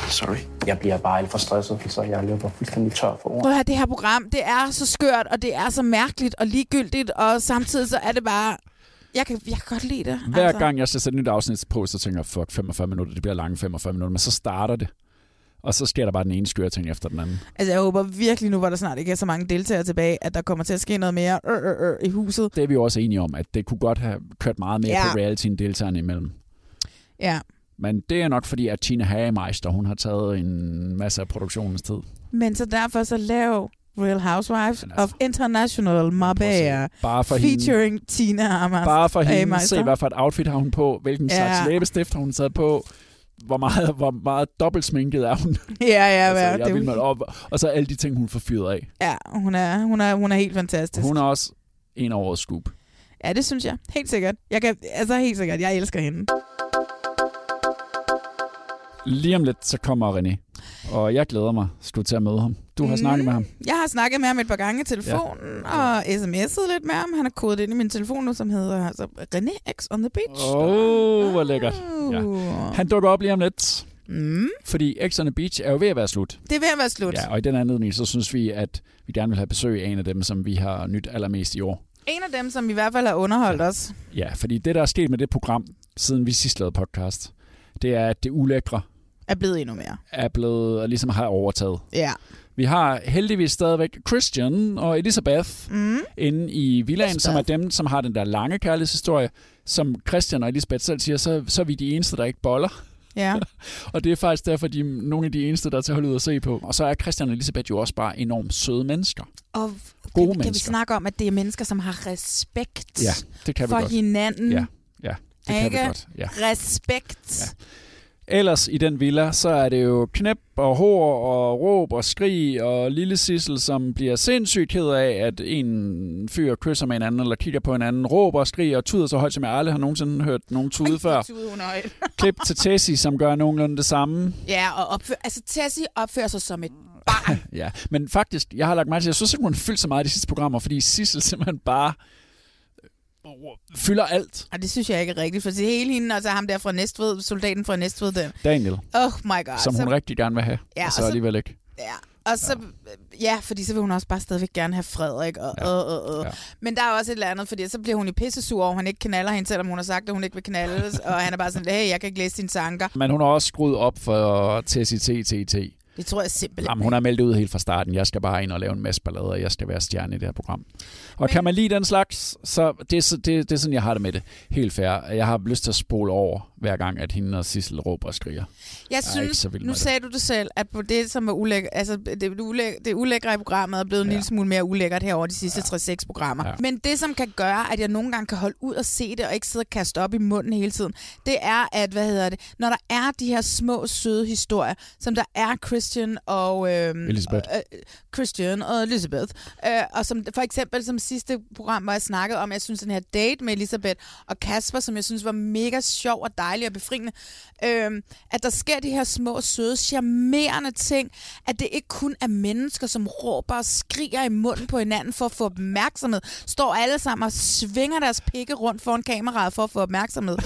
Sorry. Jeg bliver bare alt for stresset, så jeg løber fuldstændig tør for ord. Prøv at høre, det her program, det er så skørt, og det er så mærkeligt og ligegyldigt, og samtidig så er det bare... Jeg kan, jeg kan godt lide det. Hver altså. gang jeg sætter et nyt afsnit på, så tænker jeg, fuck, 45 minutter, det bliver lange 45 minutter, men så starter det. Og så sker der bare den ene skøre ting efter den anden. Altså, jeg håber virkelig nu, hvor der snart ikke er så mange deltagere tilbage, at der kommer til at ske noget mere øh, øh, øh, i huset. Det er vi jo også enige om, at det kunne godt have kørt meget mere Ja. på reality end deltagerne imellem. Ja. Men det er nok fordi, at Tina Hagemeister, hun har taget en masse af produktionens tid. Men så derfor så lav Real Housewives of International Marbella, Bare for featuring hende, Tina Hamas. bare for hende se, hvad for et outfit har hun på, hvilken Ja. slags læbestift har hun taget på, hvor meget, hvor meget dobbelt sminket er hun. Ja, ja, altså, jeg det vild jo med, og, så alle de ting, hun får fyret af. Ja, hun er, hun er, hun er helt fantastisk. Hun er også en årets scoop. Ja, det synes jeg. Helt sikkert. Jeg kan, altså helt sikkert. Jeg elsker hende. Lige om lidt, så kommer René. Og jeg glæder mig, skulle til at møde ham. Du har mm. snakket med ham. Jeg har snakket med ham et par gange i telefonen, ja. og sms'et lidt med ham. Han har kodet ind i min telefon nu, som hedder altså, René X on the beach. Åh, oh, hvor lækkert. Ja. Han dukker op lige om lidt. Mm. Fordi X on the Beach er jo ved at være slut. Det er ved at være slut. Ja, og i den anledning, så synes vi, at vi gerne vil have besøg af en af dem, som vi har nyt allermest i år. En af dem, som i hvert fald har underholdt ja. os. Ja, fordi det, der er sket med det program, siden vi sidst lavede podcast, det er, at det ulækre Er blevet endnu mere. er blevet, ligesom har overtaget. Ja. Vi har heldigvis stadigvæk Christian og Elisabeth mm. inde i villaen, som er dem, som har den der lange kærlighedshistorie. Som Christian og Elisabeth selv siger, så, så er vi de eneste, der ikke boller. Ja. og det er faktisk derfor, de er nogle af de eneste, der er til at holde ud og se på. Og så er Christian og Elisabeth jo også bare enormt søde mennesker. Og Gode kan, kan vi mennesker. snakke om, at det er mennesker, som har respekt Ja, det kan vi for godt. hinanden. Ja, ja det kan vi godt. Ja. Respekt. Ja. Ellers i den villa, så er det jo knæp og hår og råb og skrig og lille Sissel, som bliver sindssygt ked af, at en fyr kysser med en anden eller kigger på en anden, råber og skriger og tuder så højt, som jeg aldrig har nogensinde hørt nogen tude før. Klip til Tessie, som gør nogenlunde det samme. Ja, og opfør, altså Tessie opfører sig som et Ja, men faktisk, jeg har lagt mærke til, jeg synes har fyldt så meget i de sidste programmer, fordi Sissel simpelthen bare fylder alt. Og det synes jeg ikke er rigtigt, for det hele hende, altså ham der fra Næstved, soldaten fra Næstved, den. Daniel, Oh my god. som hun så, rigtig gerne vil have, Ja, og så og så- alligevel ikke. ja, og så, ja, fordi så vil hun også bare stadigvæk gerne have Frederik. Og, ja. øh, øh, øh. Ja. Men der er også et eller andet, fordi så bliver hun i pissesur over, han ikke knaller hende, selvom hun har sagt, at hun ikke vil knaldes. og han er bare sådan, hey, jeg kan ikke læse dine tanker. Men hun har også skruet op for Tessie TTT. Det tror jeg simpelthen. Jamen, hun har meldt ud helt fra starten. Jeg skal bare ind og lave en masse ballade, og jeg skal være stjerne i det her program. Og Men... kan man lide den slags, så det er, det, det er sådan, jeg har det med det. Helt fair. Jeg har lyst til at spole over, hver gang, at hende og Sissel råber og skriger. Jeg er ikke synes, så nu det. sagde du det selv, at på det, som var ulækkert, altså det, ulæk, det ulækre i programmet er blevet en lille smule mere ulækkert her over de sidste ja. 3-6 programmer. Ja. Men det, som kan gøre, at jeg nogle gange kan holde ud og se det, og ikke sidde og kaste op i munden hele tiden, det er, at, hvad hedder det, når der er de her små, søde historier, som der er Christian og... Øhm, Elisabeth. Øh, øh, Christian og Elizabeth. Øh, og som for eksempel som sidste program, hvor jeg snakkede om, jeg synes, den her date med Elisabeth og Kasper, som jeg synes var mega sjov og dejlig og befriende, øh, at der sker de her små, søde, charmerende ting, at det ikke kun er mennesker, som råber og skriger i munden på hinanden for at få opmærksomhed, står alle sammen og svinger deres pikke rundt foran kameraet for at få opmærksomhed.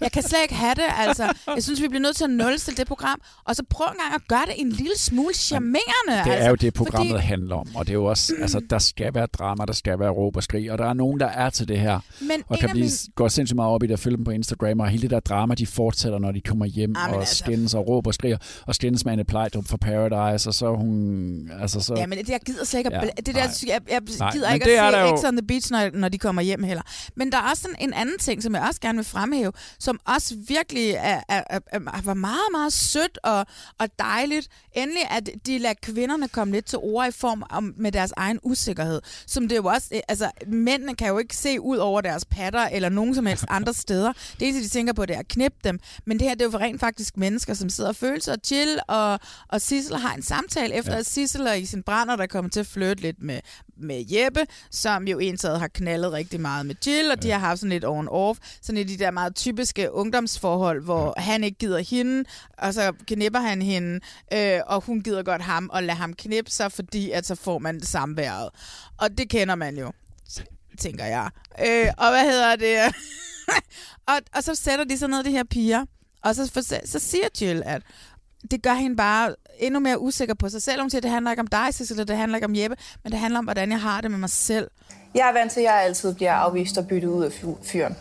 Jeg kan slet ikke have det, altså. Jeg synes, vi bliver nødt til at nulstille det program, og så prøv en gang at gøre det en lille smule charmerende. Det altså, er jo det, programmet fordi, handler om. Og det er jo også, altså, der skal være drama, der skal være råb og skrig, og der er nogen, der er til det her. Men og kan blive, mine- gå sindssygt meget op i det at følge dem på Instagram, og hele det der drama, de fortsætter, når de kommer hjem Ah, men og altså- skændes og råber og skriger, og skændes med Anne Plejdrup for Paradise, og så hun... Altså, så, Ja, men det, jeg gider slet ikke at, Ja, det der, nej. jeg, jeg Nej, gider men ikke at se jo- X on the Beach, når, når de kommer hjem heller. Men der er også sådan en anden ting, som jeg også gerne vil fremhæve, som også virkelig er, er, er, er, var meget, meget sødt og, og dejligt. Endelig, at de lader kvinderne komme lidt til ord i form om, med deres egen usikkerhed. Som det jo også, altså mændene kan jo ikke se ud over deres patter eller nogen som helst andre steder. Det eneste, de tænker på, det er at knippe dem. Men det her, det er jo rent faktisk mennesker, som sidder og føler sig og chill, og, og Sissel har en samtale efter, Ja. at Sissel er i sin brænder, der er kommet til at flytte lidt med, med Jeppe, som jo ensat har knaldet rigtig meget med Jill, og de har haft sådan lidt on-off, sådan i de der meget typiske ungdomsforhold, hvor han ikke gider hende, og så knipper han hende, øh, og hun gider godt ham, og lader ham knippe sig, fordi at så får man samværet. Og det kender man jo, tænker jeg. Øh, og hvad hedder det? og, og så sætter de sig ned, de her piger, og så, for, så siger Jill, at det gør hende bare endnu mere usikker på sig selv. Hun siger, det handler ikke om dig, Cecilia, det handler ikke om Jeppe, men det handler om, hvordan jeg har det med mig selv. Jeg er vant til, at jeg altid bliver afvist og byttet ud af fy- fyren.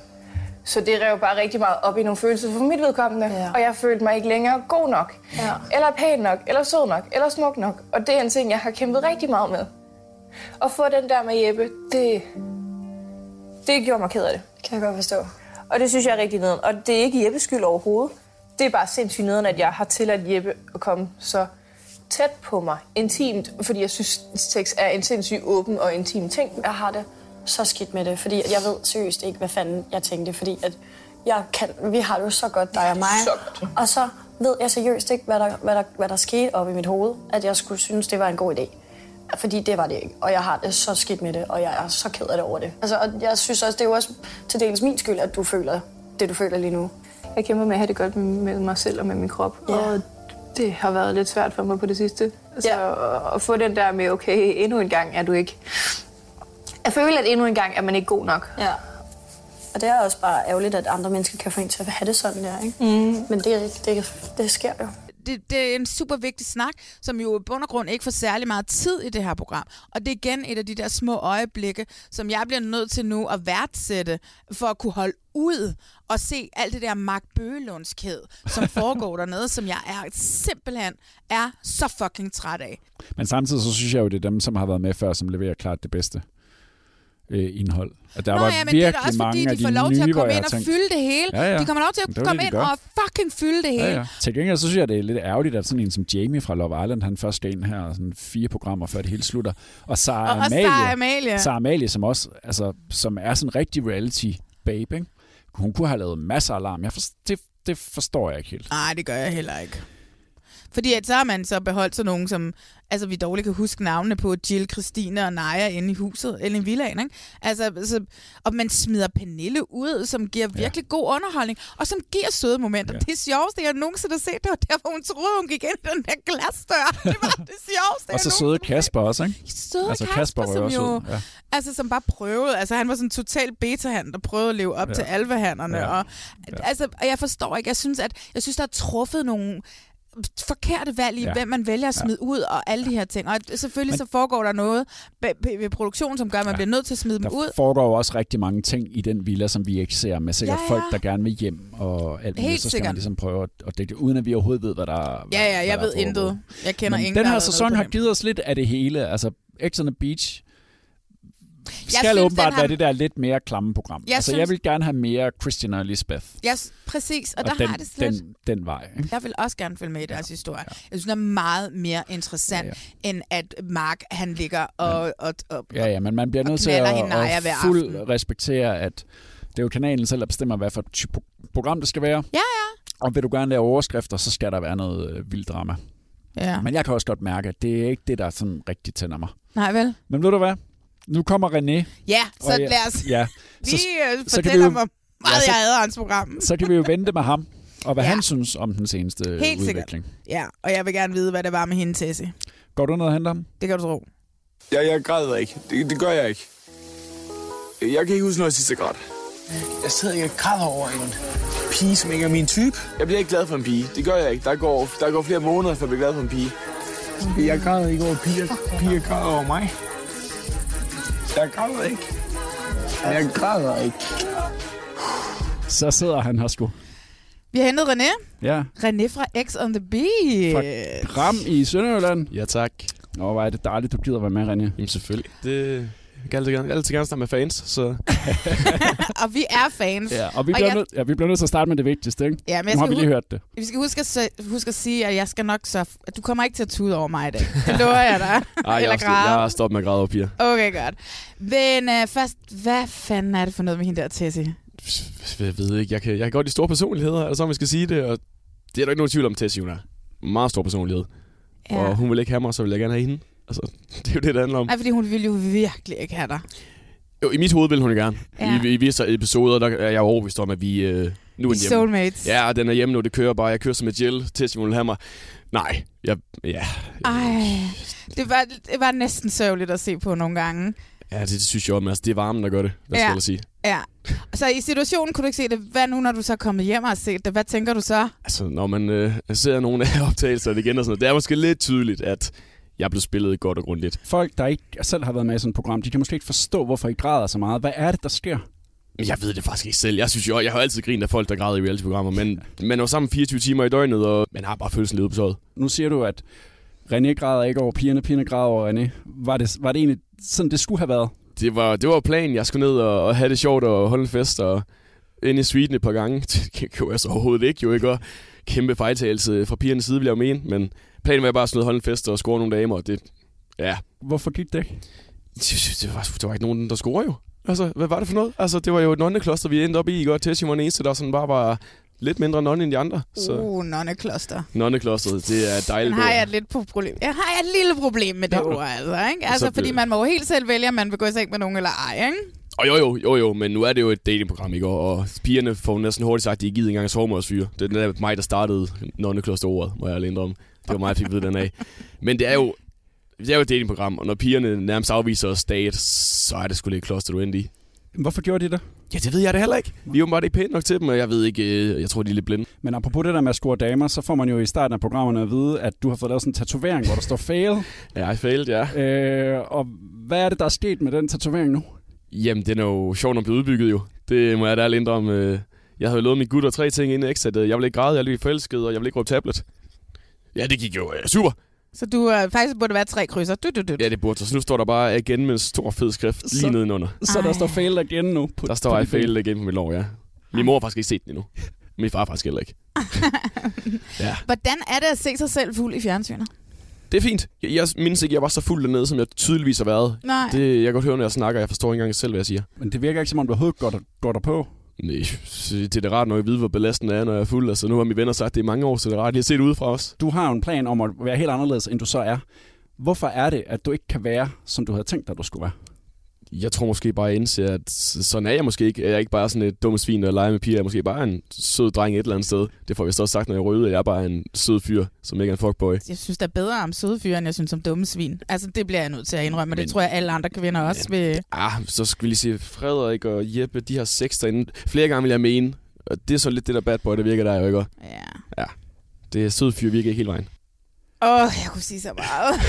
Så det rev bare rigtig meget op i nogle følelser for mit vedkommende. Ja. Og jeg følte mig ikke længere god nok. Ja. Eller pæn nok, eller sød nok, eller smuk nok. Og det er en ting, jeg har kæmpet rigtig meget med. At få den der med Jeppe, det, det gjorde mig ked af det. Kan jeg godt forstå. Og det synes jeg er rigtig nederen. Og det er ikke Jeppes skyld overhovedet. Det er bare sindssygt nederen, at jeg har tilladt Jeppe at komme så tæt på mig, intimt, fordi jeg synes, sex er en sindssygt åben og intim ting. Jeg har det så skidt med det, fordi jeg ved seriøst ikke, hvad fanden jeg tænkte, fordi at jeg kan, vi har det jo så godt, dig og mig. Så godt. Og så ved jeg seriøst ikke, hvad der, hvad, der, hvad der skete op i mit hoved, at jeg skulle synes, det var en god idé. Fordi det var det ikke, og jeg har det så skidt med det, og jeg er så ked af det over det. Altså, og jeg synes også, det er jo også til dels min skyld, at du føler det, du føler lige nu. Jeg kæmper med at have det godt med mig selv og med min krop, Ja. og det har været lidt svært for mig på det sidste. Altså, Ja. at få den der med, okay, endnu en gang er du ikke... Jeg føler, at endnu en gang er man ikke god nok. Ja. Og det er også bare ærgerligt, at andre mennesker kan få en til at have det sådan der, ikke? Mm. Men det, det, det sker jo. Det, det er en super vigtig snak, som jo i bund og grund ikke får særlig meget tid i det her program. Og det er igen et af de der små øjeblikke, som jeg bliver nødt til nu at værdsætte, for at kunne holde ud og se alt det der Mark Bøgelundskhed, som foregår dernede, som jeg er simpelthen er så fucking træt af. Men samtidig så synes jeg jo, det er dem, som har været med før, som leverer klart det bedste øh, indhold. Og der Nå var ja, men virkelig det er også mange fordi, af de får lov til nye, at hvor komme ind og tænkt, fylde det hele. Ja, ja. De kommer lov til at komme det, ind de gør. og fucking fylde det hele. Ja, ja. Til gengæld så synes jeg, det er lidt ærgerligt, at sådan en som Jamie fra Love Island, han først skal ind her sådan fire programmer, før det hele slutter. Og Sarah Og Amalie, Sarah Amalie. Sarah Amalie, som også altså, som er sådan en rigtig reality babe, ikke? Hun kunne have lavet masser af alarm. Jeg for, det, det forstår jeg ikke helt. Nej, det gør jeg heller ikke. Fordi at så har man så beholdt sådan nogen, som altså, vi dårligt kan huske navnene på, Jill, Christine og Naja inde i huset, eller i villaen, ikke? Altså, så, og man smider Pernille ud, som giver virkelig ja. god underholdning, og som giver søde momenter. Ja. Det sjoveste, jeg nogensinde har set, det var der, hvor hun troede, hun gik ind i den der glasdør. Det var det sjoveste, Og så søde Kasper også, ikke? Søde altså, Kasper, Kasper som jo. Ja. altså som bare prøvede, altså han var sådan en total beta-hand, der prøvede at leve op Ja. ja. til alvehannerne, Ja. ja. og, altså, og jeg forstår ikke, jeg synes, at jeg synes, der er truffet nogle forkerte valg i, Ja. ja. hvem man vælger at smide ja. ud, og alle de her ting. Og selvfølgelig Men- så foregår der noget ved, produktionen, som gør, at man Ja. bliver nødt til at smide dem Der ud. foregår jo også rigtig mange ting i den villa, som vi ikke ser, med sikkert Ja, ja, ja. folk, der gerne vil hjem og alt. Helt Så skal sikkert. man ligesom prøve at dække det, uden at vi overhovedet ved, hvad der Ja, ja, hvad jeg der ved er intet. Jeg kender Men ingen, den der her sæson har givet os lidt af det hele. Altså, X on the Beach skal synes, åbenbart har- være det der lidt mere klamme program. Jeg altså, synes- jeg vil gerne have mere Christian og Elizabeth. Ja, s- præcis. Og, Og der den, har det slet... den, den vej. Ikke? Jeg vil også gerne følge med i deres historie. Jeg synes, det er meget mere interessant, ja, ja. end at Mark han ligger og, og, og, Ja, ja, men man bliver nødt til at, at fuld aften. respektere, at det er jo kanalen selv, der bestemmer, hvad for et type program det skal være. Ja, ja. Og vil du gerne lave overskrifter, så skal der være noget øh, vildt drama. Ja. Men jeg kan også godt mærke, at det er ikke det, der sådan rigtig tænder mig. Nej, vel? Men ved du hvad? Nu kommer René. Ja, så Og lad os ja, lige øh, så kan fortælle vi hvor meget så- jeg hader hans program. Så kan vi jo vente med ham, og hvad Ja. han synes om den seneste Helt sikkert. udvikling. Ja, og jeg vil gerne vide, hvad det var med hende, Tessie. Går du ned og henter ham? Det kan du tro. Ja, jeg græder ikke. Det, det gør jeg ikke. Jeg kan ikke huske noget sidste græd. Jeg sidder ikke og græder over en pige, som ikke er min type. Jeg bliver ikke glad for en pige. Det gør jeg ikke. Der går, der går flere måneder, før jeg bliver glad for en pige. Jeg græder ikke over piger. Piger græder over mig. Jeg græder ikke. Jeg græder ikke. Så sidder han her sgu. Vi har hentet René. Ja. René fra X on the Beach. Fra Gram i Sønderjylland. Ja, tak. Nå, hvor er det dejligt, du gider være med, René. Jamen selvfølgelig. Det jeg kan altid gerne, altid gerne snakke med fans, så... og vi er fans. Ja, og vi bliver, jeg, nødt, ja, vi bliver nødt til at starte med det vigtigste, ikke? Ja, men jeg nu har vi lige hørt det. Vi skal huske at, huske at sige, at jeg skal nok så... Du kommer ikke til at tude over mig i dag. Det lover jeg dig. Ej, jeg, Eller græde. jeg er stoppet med at græde over piger. Okay, godt. Men uh, først, hvad fanden er det for noget med hende der, Tessie? Jeg ved ikke, jeg kan, jeg kan godt lide store personligheder, eller så man skal sige det, og det er der ikke nogen tvivl om, Tessie, hun er. Meget stor personlighed. Ja. Og hun vil ikke have mig, så vil jeg gerne have hende. Altså, det er jo det, det handler om. Nej, fordi hun ville jo virkelig ikke have dig. Jo, i mit hoved vil hun jo gerne. Ja. I, I visse episoder, der er jeg overbevist om, at vi øh, nu er den hjemme. soulmates. Ja, den er hjemme nu, det kører bare. Jeg kører som et Jill, Tessie vil have mig. Nej, jeg, ja, Ej, det var, det var næsten sørgeligt at se på nogle gange. ja det, det synes jeg om. Altså, det er varmen, der gør det. Hvad skal Ja. jeg sige? Ja. Så i situationen kunne du ikke se det. Hvad nu, når du så er kommet hjem og har set det? Hvad tænker du så? Altså, når man øh, ser nogle af optagelserne igen og sådan noget, det er måske lidt tydeligt, at jeg blev spillet godt og grundigt. Folk, der ikke selv har været med i sådan et program, de kan måske ikke forstå, hvorfor I græder så meget. Hvad er det, der sker? Jeg ved det faktisk ikke selv. Jeg synes jo, jeg har altid grint af folk, der græder i reality-programmer, men man er sammen 24 timer i døgnet, og man har bare følelsen lidt på tøjet. Nu siger du, at René græder ikke over pigerne, pigerne græder over René. Var det, var det egentlig sådan, det skulle have været? Det var, det var planen. Jeg skulle ned og, og have det sjovt og holde en fest, og ind i suiten et par gange. Det gjorde jeg så overhovedet ikke, jo ikke? Og kæmpe fejltagelse fra pigernes side, vil jeg mene. Men planen var bare at holde en fest og score nogle damer, og det... Ja. Hvorfor gik det ikke? Det, det, var, der var ikke nogen, der scorer jo. Altså, hvad var det for noget? Altså, det var jo et nonnekloster, vi endte op i i går. Tessie var den eneste, der sådan bare var lidt mindre nonne end de andre. Så Uh, nonnekloster. nonneklosteret, det er Den dejligt. har ord. jeg et lidt pro- problem. Jeg har et lille problem med det Nå. ord, altså. Ikke? Altså, Så fordi blev- man må jo helt selv vælge, om man vil gå i seng med nogen eller ej, ikke? Og jo, jo, jo, jo, men nu er det jo et datingprogram, ikke? Og og pigerne får næsten hurtigt sagt, at de ikke gider engang sove med os fyre. Det er den der mig, der startede nonnekloster-ordet, må jeg alene om. Det var mig, jeg fik ved den af. Men det er jo, det er jo et datingprogram, og når pigerne nærmest afviser os date, så er det sgu lidt kloster, du endte i. Hvorfor gjorde de det? Ja, det ved jeg da heller ikke. Vi er jo bare ikke pænt nok til dem, og jeg ved ikke, øh, jeg tror, de er lidt blinde. Men apropos det der med at score damer, så får man jo i starten af programmerne at vide, at du har fået lavet sådan en tatovering, hvor der står fail. Ja, I failed, ja. Øh, og hvad er det, der er sket med den tatovering nu? Jamen, den er jo sjov nok blevet udbygget jo. Det må jeg da indrømme. Øh, Jeg havde lovet mine gutter tre ting inden at øh, jeg ville ikke græde, jeg ville ikke forelsket, og jeg ville ikke råbe tablet. Ja, det gik jo øh, super. Så du øh, faktisk burde være tre krydser. Du, du, du. Ja, det burde. Så nu står der bare igen med en stor fed skrift Så- lige nedenunder. Så der står fail igen nu. På, Der står I failed igen på mit lov, ja. Min mor har faktisk ikke set den endnu. Min far faktisk heller ikke. ja. Hvordan er det at se sig selv fuld i fjernsynet? Det er fint. Jeg, jeg mindes ikke, jeg var så fuld dernede, som jeg tydeligvis har været. Nej. Det, jeg kan godt høre, når jeg snakker. Jeg forstår ikke engang selv, hvad jeg siger. Men det virker ikke, som om du overhovedet går der, går der på. Nej, det er da rart, når jeg ved, hvor belastende det er, når jeg er fuld. Altså, nu har mine venner sagt, at det er mange år, så det er rart lige at se det udefra os. Du har jo en plan om at være helt anderledes, end du så er. Hvorfor er det, at du ikke kan være, som du havde tænkt dig, du skulle være? Jeg tror måske bare, jeg indser, at sådan er jeg måske ikke. Jeg er ikke bare sådan et dumme svin, der leger med piger. Jeg er måske bare en sød dreng et eller andet sted. Det får jeg vist også sagt, når jeg røde. Jeg er bare en sød fyr, som ikke er en fuckboy. Jeg synes, der er bedre om søde fyre, end jeg synes om dumme svin. Altså, det bliver jeg nødt til at indrømme, og det Men- tror jeg, alle andre kvinder også vil... Ah, så skal vi lige sige, Frederik og Jeppe, de har sex derinde. Flere gange vil jeg mene. Og det er så lidt det der bad boy, der virker der jo ikke? Ja. Ja. Det er sød fyr, virker ikke hele vejen. Åh, oh, jeg kunne sige så meget.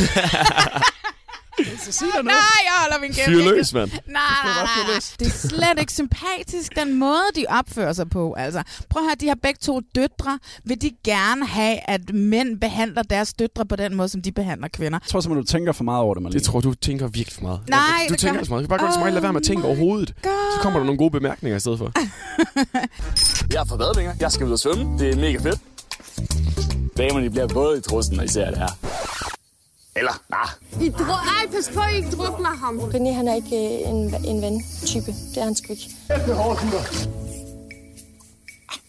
så sig Nej, jeg holder min kæft. Fyr løs, mand. Nej, nej, nej, nej. Det er slet ikke sympatisk, den måde, de opfører sig på. Altså, prøv at høre, de har begge to døtre. Vil de gerne have, at mænd behandler deres døtre på den måde, som de behandler kvinder? Jeg tror simpelthen, du tænker for meget over det, Malene. Det tror du tænker virkelig for meget. Nej, du det tænker så meget. Du kan bare godt så meget lade være med at tænke overhovedet. Så kommer der nogle gode bemærkninger i stedet for. Jeg har fået badvinger. Jeg skal ud og svømme. Det er mega fedt. Damerne de bliver både i trussen, når I ser det her. Eller, nah. I dru- Ej, pas på, I ikke drukner ham. René, han er ikke øh, en, en ven-type. Det er han sgu ikke.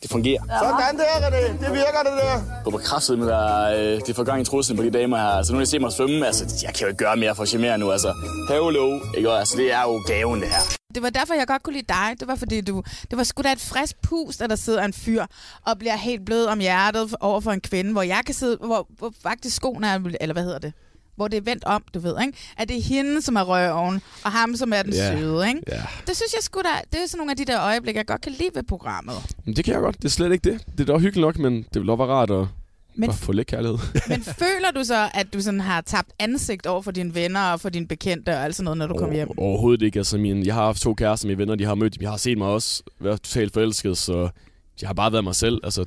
Det fungerer. Sådan der, René. Det virker, det der. Du må kraftigt med at øh, det får gang i trussen på de damer her. Altså, nu har jeg set mig svømme. Altså, jeg kan jo ikke gøre mere for at genere nu. Altså, hello, ikke? Altså, det er jo gaven, det her. Det var derfor, jeg godt kunne lide dig. Det var fordi, du, det var sgu da et frisk pust, at der sidder en fyr og bliver helt blød om hjertet over for en kvinde, hvor jeg kan sidde, hvor, hvor faktisk skoene er, eller hvad hedder det? Hvor det er vendt om, du ved, ikke? At det er hende, som er røven, og ham, som er den Ja. søde, ikke? Ja. Det synes jeg sgu da, det er sådan nogle af de der øjeblikke, jeg godt kan lide ved programmet. Men det kan jeg godt. Det er slet ikke det. Det er da hyggeligt nok, men det vil også være rart at Men- men... få lidt kærlighed. Men føler du så, at du sådan har tabt ansigt over for dine venner og for dine bekendte og alt sådan noget, når du kommer hjem? Overhovedet ikke. Altså, min, jeg har haft to kærester, mine venner, de har mødt. Jeg har set mig også være totalt forelsket, så jeg har bare været mig selv. Altså,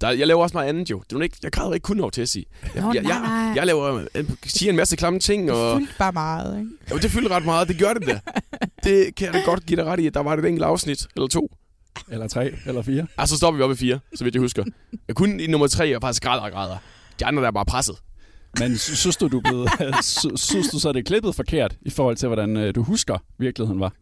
der, jeg laver også meget andet jo. Det er ikke, jeg græder ikke kun over Tessie. Jeg, Nå, jeg, nej, jeg, nej. jeg, laver, jeg siger en masse klamme ting. Og, Fyldt bare meget, ikke? jo, det fylder ret meget. Det gør det da. Det kan jeg da godt give dig ret i. at Der var et enkelt afsnit, eller to. Eller tre, eller fire. Altså, så stopper vi op i fire, så vidt jeg husker. Jeg kun i nummer tre, og faktisk græder og græder. De andre der er bare presset. Men sy- synes du, du sy- synes du så, det er klippet forkert i forhold til, hvordan øh, du husker virkeligheden var?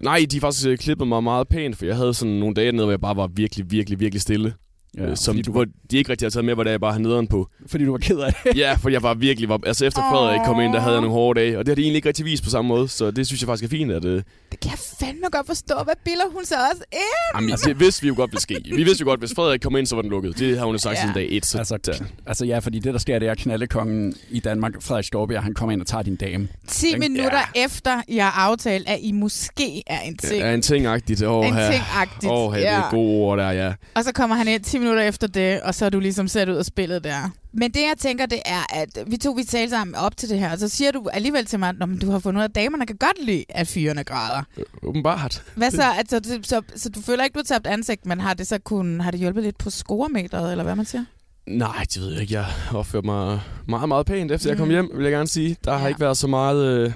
Nej, de har faktisk øh, klippet mig meget pænt, for jeg havde sådan nogle dage nede, hvor jeg bare var virkelig, virkelig, virkelig stille. Ja, Ja, som, fordi du- hvor de ikke rigtig har taget med, hvor det jeg bare har nederen på. Fordi du var ked af det? ja, for jeg var virkelig... Var, altså efter Frederik kom ind, der havde jeg nogle hårde dage, og det har de egentlig ikke rigtig vist på samme måde, så det synes jeg faktisk er fint, at... Øh, Det kan jeg fandme godt forstå. Hvad bilder hun så også ind? jamen, det vidste vi jo godt ville ske. Vi vidste jo godt, hvis Frederik kom ind, så var den lukket. Det har hun jo sagt Ja. ja. siden dag et. Så Altså, der. altså ja, fordi det, der sker, det er, knaldekongen i Danmark, Frederik Storbjerg, han kommer ind og tager din dame. 10 Ikke? minutter efter, I har aftalt, at I måske er en ting. er en ting-agtigt. Åh, En ting-agtigt, Åh, her, det ja. er gode ord der, ja. Og så kommer han ind 10 minutter efter det, og så er du ligesom sat ud af spillet der. Men det, jeg tænker, det er, at vi to vi talte sammen op til det her, og så siger du alligevel til mig, at du har fundet ud af, at damerne kan godt lide, at fyrene græder. Åbenbart. Hvad så? Altså, det, så, så du føler ikke, du har tabt ansigt, men har det så kun, har det hjulpet lidt på scoremeteret, eller hvad man siger? Nej, det ved jeg ikke. Jeg har opført mig meget, meget pænt, efter mm. jeg kom Mm. hjem, vil jeg gerne sige. Der ja. har ikke været så meget øh,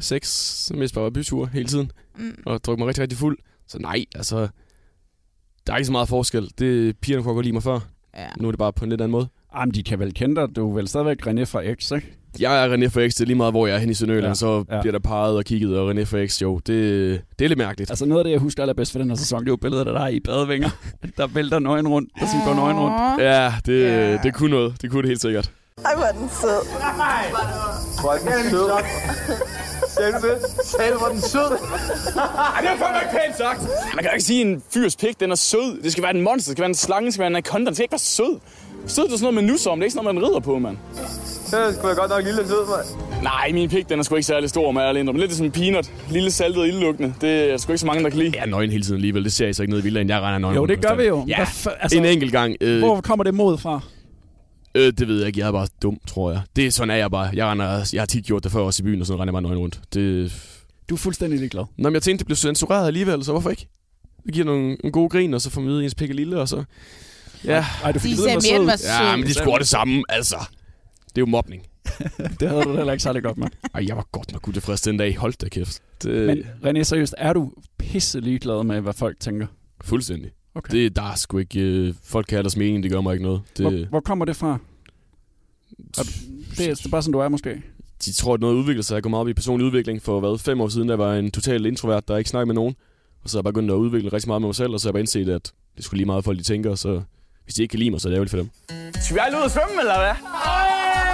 sex, som mest bare var byture hele tiden. Mm. Og drukket mig rigtig, rigtig fuld. Så nej, altså... Der er ikke så meget forskel. Det pigerne kunne godt lide mig før. Ja. Nu er det bare på en lidt anden måde. Jamen, de kan vel kende dig. Du er vel stadigvæk René fra X, ikke? Jeg er René for X, det er lige meget, hvor jeg er hen i Sønderjylland, Ja, så ja. bliver der peget og kigget, og René for X, jo, det, det er lidt mærkeligt. Altså noget af det, jeg husker allerbedst for den her sæson, det er jo billedet af dig i badevinger, der vælter nøgen rundt, der sådan går nøgen rundt. Ja, det, yeah. det kunne noget. Det kunne det helt sikkert. Ej, hvor er den sød. Hvor er den sød. Sagde du, hvor er den sød? Ej, det er fandme ikke pænt sagt. Man kan jo ikke sige, at en fyrs pik, den er sød. Det skal være en monster, det skal være en slange, det skal være en anaconda. Den skal ikke være sød. Sød, det er sådan noget, man nusser om. Det er ikke sådan noget, man rider på, mand. Det er sgu da godt nok lille sød, mand. Nej, min pik, den er sgu ikke særlig stor, med ærlig indrømme. Lidt som en peanut. Lille saltet og. Det er sgu ikke så mange, der kan lide. Jeg er nøgen hele tiden alligevel. Det ser jeg så ikke ned i villaen. Jeg regner nøgen Jo, det gør konstant. vi jo. Ja, altså, en enkelt gang. Øh, Hvor kommer det mod fra? Øh, det ved jeg ikke. Jeg er bare dum, tror jeg. Det er sådan er jeg bare. Jeg, render, jeg har tit gjort det før også i byen, og så render jeg bare nøgen rundt. Det... Du er fuldstændig ligeglad. Nå, men jeg tænkte, det blev censureret alligevel, så hvorfor ikke? Det giver nogle, en god grin, og så får man ens pik er lille, og så... Ja. Ej, du fik vide, hvor sød. Ja, men de skulle det samme, altså. Det er jo mobning. det havde du heller ikke særlig godt med. Ej, jeg var godt nok utilfreds den dag. Hold da kæft. Det... Men René, seriøst, er du pisse ligeglad med, hvad folk tænker? Fuldstændig. Okay. Det, der er sgu ikke... Øh, folk kan have deres mening, det gør mig ikke noget. Det, Hvor, hvor kommer det fra? Er, det, er, det er bare sådan, du er måske. de tror, at noget udvikler sig. Jeg går meget op i personlig udvikling for hvad, fem år siden, der var en total introvert, der ikke snakkede med nogen. Og så er jeg bare begyndt at udvikle rigtig meget med mig selv, og så har jeg bare indset, at det skulle lige meget, folk de tænker, så hvis de ikke kan lide mig, så er det ærgerligt for dem. Skal vi alle ud og svømme, eller hvad?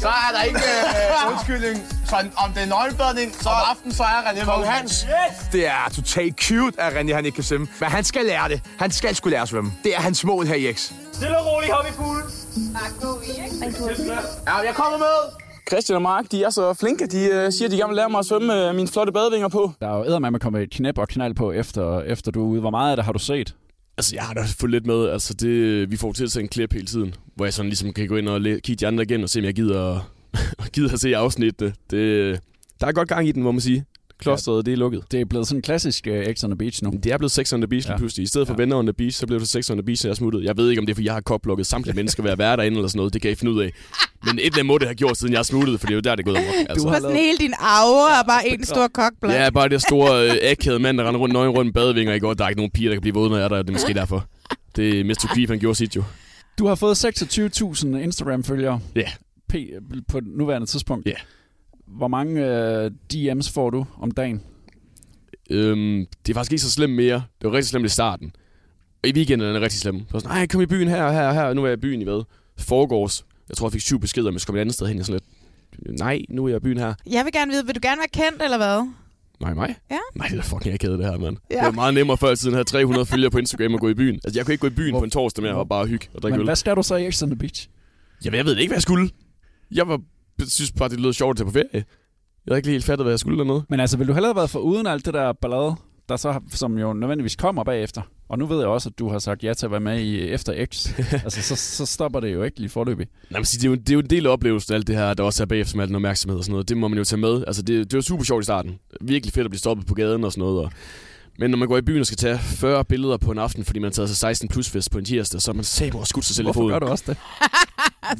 Så er der ikke øh, undskyldning. Så om det er nøgenbadning, så om aftenen, så er René Kong. Hans. Det er totalt cute, at René han ikke kan svømme. Men han skal lære det. Han skal skulle lære at svømme. Det er hans mål her i X. Stille og roligt, hop i poolen. Ja, jeg kommer med. Christian og Mark, de er så flinke. De øh, siger, at de gerne vil lære mig at svømme med mine flotte badevinger på. Der er jo eddermame at komme et knæp og knald på, efter, efter du er ude. Hvor meget af det har du set? Altså, jeg har da fulgt lidt med. Altså, det, vi får til at se en klip hele tiden, hvor jeg sådan ligesom kan gå ind og kigge de andre igen og se, om jeg gider, gider at se afsnittet. Det, der er godt gang i den, må man sige. Klosteret, det er lukket. Det er blevet sådan en klassisk uh, X on the Beach nu. Det er blevet Sex on the Beach Ja. pludselig. I stedet for Venner on the Beach, så blev det Sex on the Beach, så jeg smuttede. Jeg ved ikke, om det er, fordi jeg har koblukket samtlige mennesker ved at være derinde eller sådan noget. Det kan jeg finde ud af. Men et eller andet må det have gjort, siden jeg smuttede, for det er jo der, det er gået amok. Altså. Du har sådan hele din aura er bare en stor kokblad. Ja, bare det store øh, mand, der render rundt nøgen rundt med badevinger i går. Der er ikke nogen piger, der kan blive våde, når jeg er der. Det er måske derfor. Det er Mr. Creep, han gjorde sit jo. Du har fået 26.000 Instagram-følgere Ja. P- på nuværende tidspunkt. Ja. Hvor mange uh, DM's får du om dagen? Øhm, det er faktisk ikke så slemt mere. Det var rigtig slemt i starten. Og i weekenden er det rigtig slemt. Så sådan, nej, kom i byen her, her, her. Nu er jeg i byen i hvad? Foregårs. Jeg tror, jeg fik syv beskeder, men jeg skal komme et andet sted hen. Jeg sådan lidt, nej, nu er jeg i byen her. Jeg vil gerne vide, vil du gerne være kendt, eller hvad? Nej, mig? Ja. Nej, det er da fucking ikke det her, mand. Ja. Det var meget nemmere før i tiden at have 300 følgere på Instagram og gå i byen. Altså, jeg kunne ikke gå i byen på en torsdag mere og bare hygge og drikke Men øl. hvad skal du så i X on the Beach? Jamen, jeg ved ikke, hvad jeg skulle. Jeg var, synes bare, det lød sjovt tage på ferie. Jeg havde ikke lige helt fattet, hvad jeg skulle dernede. Men altså, vil du hellere have været for uden alt det der ballade, der så, som jo nødvendigvis kommer bagefter? Og nu ved jeg også, at du har sagt ja til at være med i Efter X. altså, så, så stopper det jo ikke lige forløbig. Nej, men det, er jo, det er jo en del af oplevelsen, alt det her, der også er bagefter med al den opmærksomhed og sådan noget. Det må man jo tage med. Altså, det, det var super sjovt i starten. Virkelig fedt at blive stoppet på gaden og sådan noget. Og... Men når man går i byen og skal tage 40 billeder på en aften, fordi man har taget sig 16 plus fest på en tirsdag, så er man saber og skudt sig selv Hvorfor i foden. gør du også det?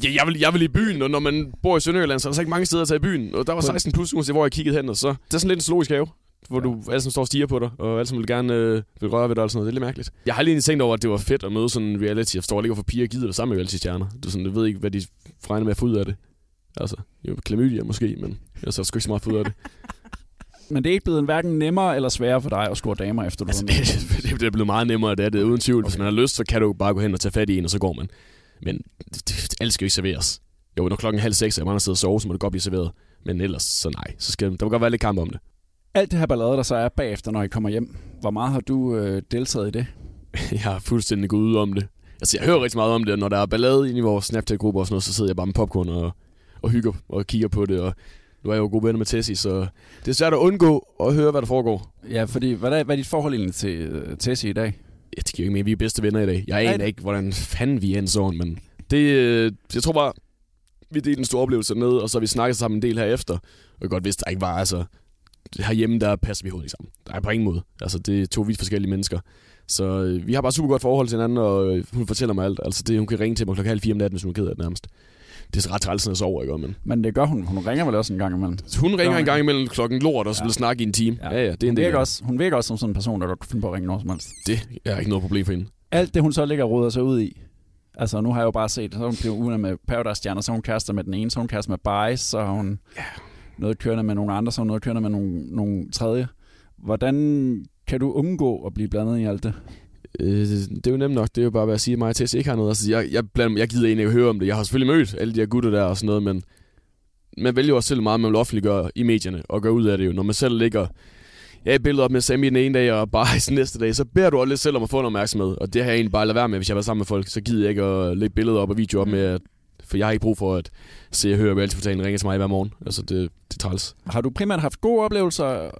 Ja, jeg, vil, jeg vil i byen, og når man bor i Sønderjylland, så er der så ikke mange steder at tage i byen. Og der var 16 plus, uanset hvor jeg kiggede hen, og så... Det er sådan lidt en zoologisk have, hvor du alle sammen står og stiger på dig, og alle sammen vil gerne øh, vil røre ved dig og sådan noget. Det er lidt mærkeligt. Jeg har lige tænkt over, at det var fedt at møde sådan en reality. Jeg forstår ikke, hvorfor piger gider det samme med reality-stjerner. Du sådan, jeg ved ikke, hvad de regner med at få ud af det. Altså, jo, klamydia måske, men jeg så sgu ikke så meget få ud af det. Men det er ikke blevet hverken nemmere eller sværere for dig at score damer, efter du Altså, har det, det, det er blevet meget nemmere, det er det uden tvivl. Hvis man har lyst, så kan du bare gå hen og tage fat i en, og så går man. Men alt skal jo ikke serveres. Jo, når klokken er halv seks, og man har siddet og sove, så må det godt blive serveret. Men ellers, så nej. Så skal, der må godt være lidt kamp om det. Alt det her ballade, der så er bagefter, når I kommer hjem. Hvor meget har du øh, deltaget i det? Jeg har fuldstændig gået ud om det. Altså, jeg hører rigtig meget om det, og når der er ballade inde i vores Snapchat-gruppe og sådan noget, så sidder jeg bare med popcorn og, og hygger og kigger på det, og nu er jeg jo gode venner med Tessie, så det er svært at undgå at høre, hvad der foregår. Ja, fordi hvad er, hvad er dit forhold egentlig til øh, Tessie i dag? Ja, det giver ikke mere. Vi er bedste venner i dag. Jeg aner ikke, hvordan fanden vi er en sådan, men det, øh, jeg tror bare, vi delte en stor oplevelse ned, og så har vi snakket sammen en del herefter. Og jeg godt vidste, der ikke var, altså, herhjemme, der passer vi hovedet ikke sammen. Der er på ingen måde. Altså, det er to vidt forskellige mennesker. Så øh, vi har bare super godt forhold til hinanden, og øh, hun fortæller mig alt. Altså, det, hun kan ringe til mig klokken halv fire om natten, hvis hun er ked af det nærmest. Det er så ret træls, jeg sover, ikke? Men Men det gør hun. Hun ringer vel også en gang imellem. hun ringer Gør en gang imellem klokken lort, og så vil snakke i en time. Ja, ja, det er en hun, del af virker også, hun virker også som sådan en person, der godt kunne finde på at ringe når som helst. Det er ikke noget problem for hende. Alt det, hun så ligger og roder sig ud i. Altså, nu har jeg jo bare set, så hun blevet ude med Paradise-stjerner, så hun kærester med den ene, så hun kærester med Bice, så hun noget kørende med nogle andre, så hun noget kørende med nogle, nogle tredje. Hvordan kan du undgå at blive blandet i alt det? Øh, det er jo nemt nok. Det er jo bare ved at sige, at mig og Tess ikke har noget. Altså, jeg, jeg, blander, jeg gider egentlig ikke høre om det. Jeg har selvfølgelig mødt alle de her gutter der og sådan noget, men man vælger jo også selv meget, man vil offentliggøre i medierne og gøre ud af det jo. Når man selv ligger ja, et billede op med Sammy den ene dag og bare i næste dag, så beder du også lidt selv om at få noget opmærksomhed. Og det har jeg egentlig bare lavet være med, hvis jeg var sammen med folk. Så gider jeg ikke at lægge billeder op og videoer op med, at, for jeg har ikke brug for at se og høre, hvad portalen ringer til mig hver morgen. Altså, det, det er træls. Har du primært haft gode oplevelser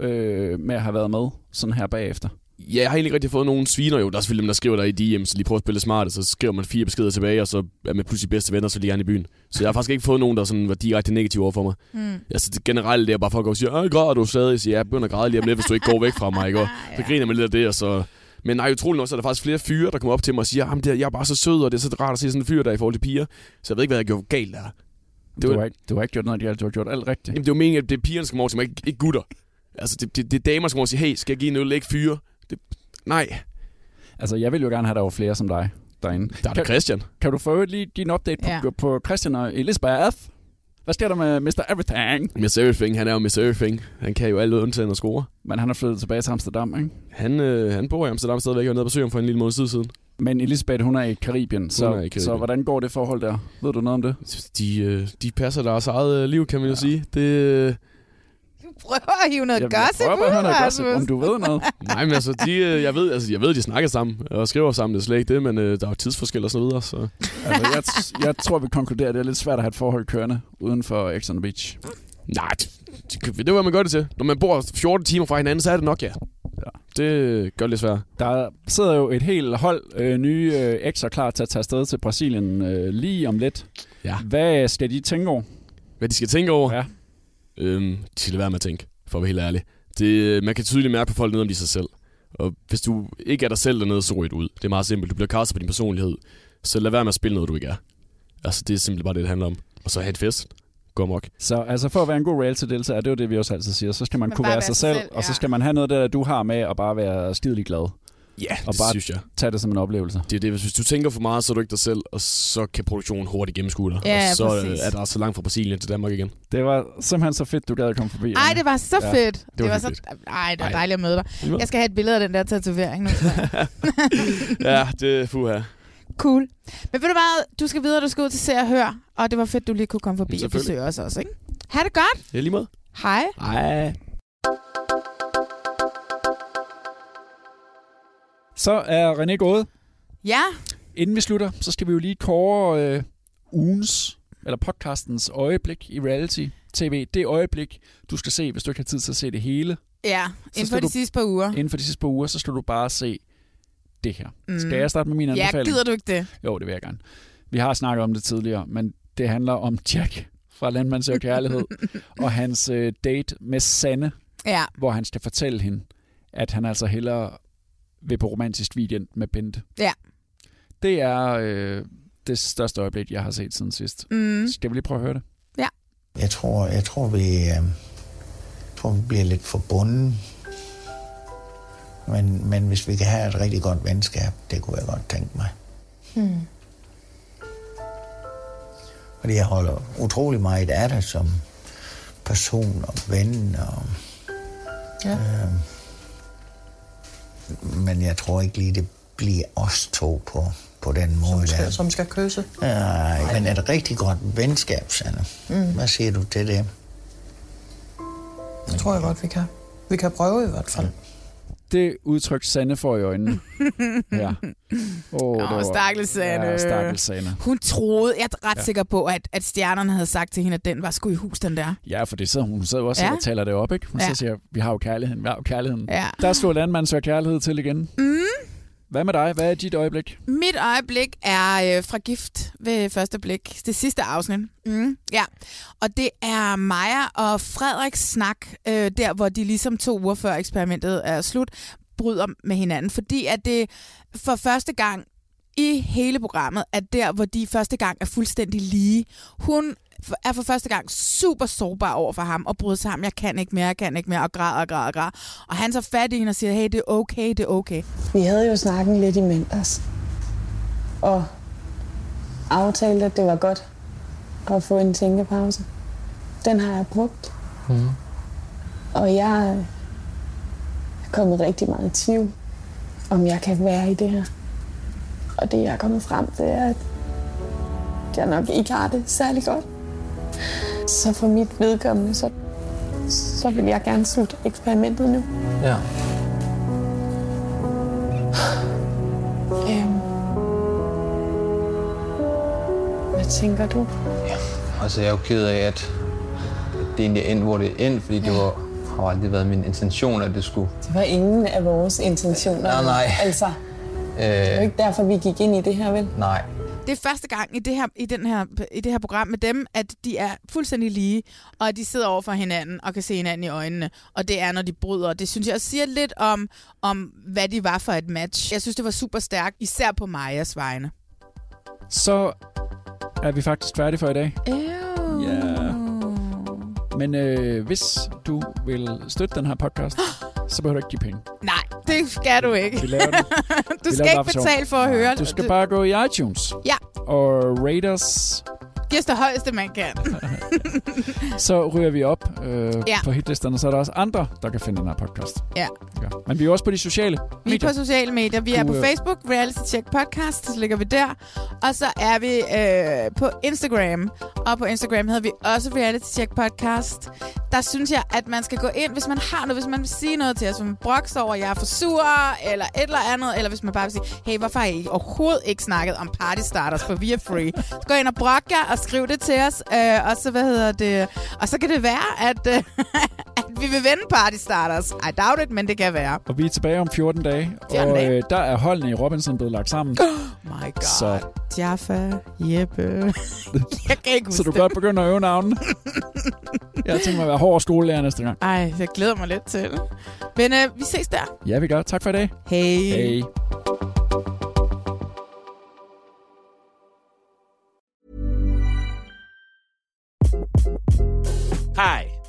øh, med at have været med sådan her bagefter? Ja, jeg har egentlig ikke rigtig fået nogen sviner jo. Der er selvfølgelig dem, der skriver der i DM, så de prøver at spille smart, så skriver man fire beskeder tilbage, og så er man pludselig bedste venner, så lige gerne i byen. Så jeg har faktisk ikke fået nogen, der sådan var direkte negative over for mig. Mm. Altså det generelt det er bare folk, der siger, græder du stadig? Jeg siger, jeg begynder at græde lige om lidt, hvis du ikke går væk fra mig, ikke? Og så griner man lidt af det, og så... Men nej, utroligt nok, så er der faktisk flere fyre, der kommer op til mig og siger, at jeg er bare så sød, og det er så rart at se sådan en fyr der i forhold til piger. Så jeg ved ikke, hvad jeg gjorde galt der. Det du, har ikke, du har ikke gjort noget galt, du har gjort alt rigtigt. Jamen, det er jo meningen, at det er pigerne, der skal komme over til mig, ikke, ikke gutter. Altså, det, det, det er damer, der skal komme over og sige, hey, skal jeg give en øl, ikke fyre? Det, nej. Altså, jeg vil jo gerne have, at der var flere som dig derinde. Der er der Christian. Kan du få lige give en update på, Ja. ja. på Christian og Elisabeth? Hvad sker der med Mr. Everything? Mr. Everything, han er jo Mr. Everything. Han kan jo alt undtagen at score. Men han er flyttet tilbage til Amsterdam, ikke? Han, øh, han bor i Amsterdam stadigvæk, og var nede på ham for en lille måned tid siden. Men Elisabeth, hun er i Karibien, så, er i Karibien. så hvordan går det forhold der? Ved du noget om det? De, øh, de passer deres eget øh, liv, kan man jo sige. Det, øh, Prøver at hive noget gossip prøver bare at noget gossip, om du ved noget. nej, men altså, de, øh, jeg, ved, altså, jeg ved, de snakker sammen og skriver sammen, det er slet ikke det, men øh, der er jo tidsforskel og så videre, så... altså, jeg, jeg tror, vi konkluderer, at det er lidt svært at have et forhold kørende uden for X on the Beach. Nej, det, det, det er, hvad man gør det til. Når man bor 14 timer fra hinanden, så er det nok, ja. ja. Det gør det lidt svært. Der sidder jo et helt hold øh, nye øh, ekstra klar til at tage afsted til Brasilien øh, lige om lidt. Ja. Hvad skal de tænke over? Hvad de skal tænke over? Ja. Øhm, skal lade være med at tænke, for at være helt ærlig. Det, man kan tydeligt mærke på folk nede om de sig selv. Og hvis du ikke er dig selv dernede, så du ud. Det er meget simpelt. Du bliver kastet på din personlighed. Så lad være med at spille noget, du ikke er. Altså, det er simpelthen bare det, det handler om. Og så have et fest. Gå amok. Så altså for at være en god reality-deltager, det er jo det, vi også altid siger, så skal man Men kunne være være sig sig selv, selv, og så ja. skal man have noget der, du har med, og bare være skidelig glad. Ja, og det bare synes jeg. tage det som en oplevelse. Det er det, hvis du tænker for meget, så er du ikke dig selv, og så kan produktionen hurtigt gennemskue dig. Ja, og så præcis. er der så langt fra Brasilien til Danmark igen. Det var simpelthen så fedt, du gad at komme forbi. Ej, Anne. det var så Ja, fedt. det var det var så... hyggeligt. Ej, det var Ej. dejligt at møde dig. Jeg skal have et billede af den der tatovering nu. ja, det er fuha. cool. Men ved du hvad, du skal videre, du skal ud til Se og Hør, og det var fedt, du lige kunne komme forbi og besøge os også, ikke? Ha' det godt. Ja, lige måde. Hej. Hej. Så er René gået. Ja, Inden vi slutter, så skal vi jo lige kåre øh, ugens, eller podcastens øjeblik i reality tv. Det øjeblik, du skal se, hvis du ikke har tid til at se det hele. ja. Inden for de du- sidste par uger. Inden for de sidste par uger, så skal du bare se det her. Mm. Skal jeg starte med min Ja, anbefaling? gider du ikke det? Jo, det vil jeg gerne. Vi har snakket om det tidligere, men det handler om Jack fra Landmand Søger Kærlighed, og hans øh, date med Sanne, Ja. hvor han skal fortælle hende, at han altså hellere vil på romantisk weekend med Bente. Ja. Det er øh, det største øjeblik, jeg har set siden sidst. Mm. Skal vi lige prøve at høre det? Ja. Jeg tror, jeg tror, vi, øh, tror, vi bliver lidt forbundet. Men, men hvis vi kan have et rigtig godt venskab, det kunne jeg godt tænke mig. Hmm. Fordi jeg holder utrolig meget af dig som person og ven. Og, Ja. øh, men jeg tror ikke lige, det bliver os to på, på den måde. Som der. skal, som skal kysse. Nej, men et rigtig godt venskab, Sanne. Mm. Hvad siger du til det? Det tror jeg godt, vi kan. Vi kan prøve i hvert fald. Det udtryk Sanne får i øjnene. ja. Oh, Åh, stakkels Sanne. Ja, stakkels Sanne. Hun troede, jeg er ret Ja. sikker på, at, at stjernerne havde sagt til hende, at den var sgu i hus, den der. Ja, for det sidder, hun sidder jo også Ja. og taler det op, ikke? Hun Ja. siger, vi har jo kærligheden, vi har jo kærligheden. Ja. Der slår landmand søger kærlighed til igen. Mm. Hvad med dig? Hvad er dit øjeblik? Mit øjeblik er øh, fra Gift ved første blik. Det sidste afsnit. Mm, ja. Og det er Maja og Frederiks snak, øh, der hvor de ligesom to uger før eksperimentet er slut, bryder med hinanden. Fordi at det for første gang i hele programmet, at der, hvor de første gang er fuldstændig lige. Hun er for første gang super sårbar over for ham, og bryder ham, jeg kan ikke mere, jeg kan ikke mere, og græder og græder og græder. Og han så fat i hende og siger, hey, det er okay, det er okay. Vi havde jo snakken lidt imens, og aftalte, at det var godt at få en tænkepause. Den har jeg brugt. Mm. Og jeg er kommet rigtig meget i tvivl, om jeg kan være i det her. Og det, jeg er kommet frem til, er, at jeg nok ikke har det særlig godt. Så for mit vedkommende, så, så vil jeg gerne slutte eksperimentet nu. Ja. Øhm. Hvad tænker du? Ja, altså jeg er jo ked af, at det egentlig er endt, hvor det er endt, fordi det var, har aldrig været min intention, at det skulle... Det var ingen af vores intentioner. Nej, nej. Altså, det er jo Øh, ikke derfor, vi gik ind i det her, vel? nej. Det er første gang i det, her, i, den her, i det her program med dem, at de er fuldstændig lige, og at de sidder over for hinanden og kan se hinanden i øjnene. Og det er, når de bryder. Det synes jeg også siger lidt om, om, hvad de var for et match. Jeg synes, det var super stærkt, især på Majas vegne. Så er vi faktisk færdige for i dag. Ja. Men øh, hvis du vil støtte den her podcast, så behøver du ikke give penge. Nej, det skal du ikke. Vi laver den. du Vi skal ikke betale for at høre Du skal bare gå i iTunes Ja, og rate os. giv os det højeste, man kan. Så ryger vi op øh, Ja. på hitlisterne, så er der også andre, der kan finde den her podcast. ja. Ja. Men vi er også på de sociale Vi er medier. på sociale medier. Vi er på øh, Facebook, Reality Check Podcast, så ligger vi der. Og så er vi øh, på Instagram. Og på Instagram hedder vi også Reality Check Podcast. Der synes jeg, at man skal gå ind, hvis man har noget, hvis man vil sige noget til os, man brokser over, at jeg er for sur, eller et eller andet, eller hvis man bare vil sige, hey, hvorfor har I overhovedet ikke snakket om party starters, for vi er free. Så gå ind og brok jer og skriv det til os. Øh, og så, hvad hedder det, og så kan det være, at, øh, at vi vil vende party starters. I doubt it, men det kan være. Og vi er tilbage om 14 dage. 14 og dage. øh, der er holdene i Robinson blevet lagt sammen. My God. Så, Jaffa, Jeppe. jeg kan ikke huske så du det. kan godt begynde at øve navnene. Jeg tænkt mig at være hård skolelærer næste gang. Ej, jeg glæder mig lidt til. Men øh, vi ses der. Ja, vi gør. Tak for i dag. Hej. Hej. Hi,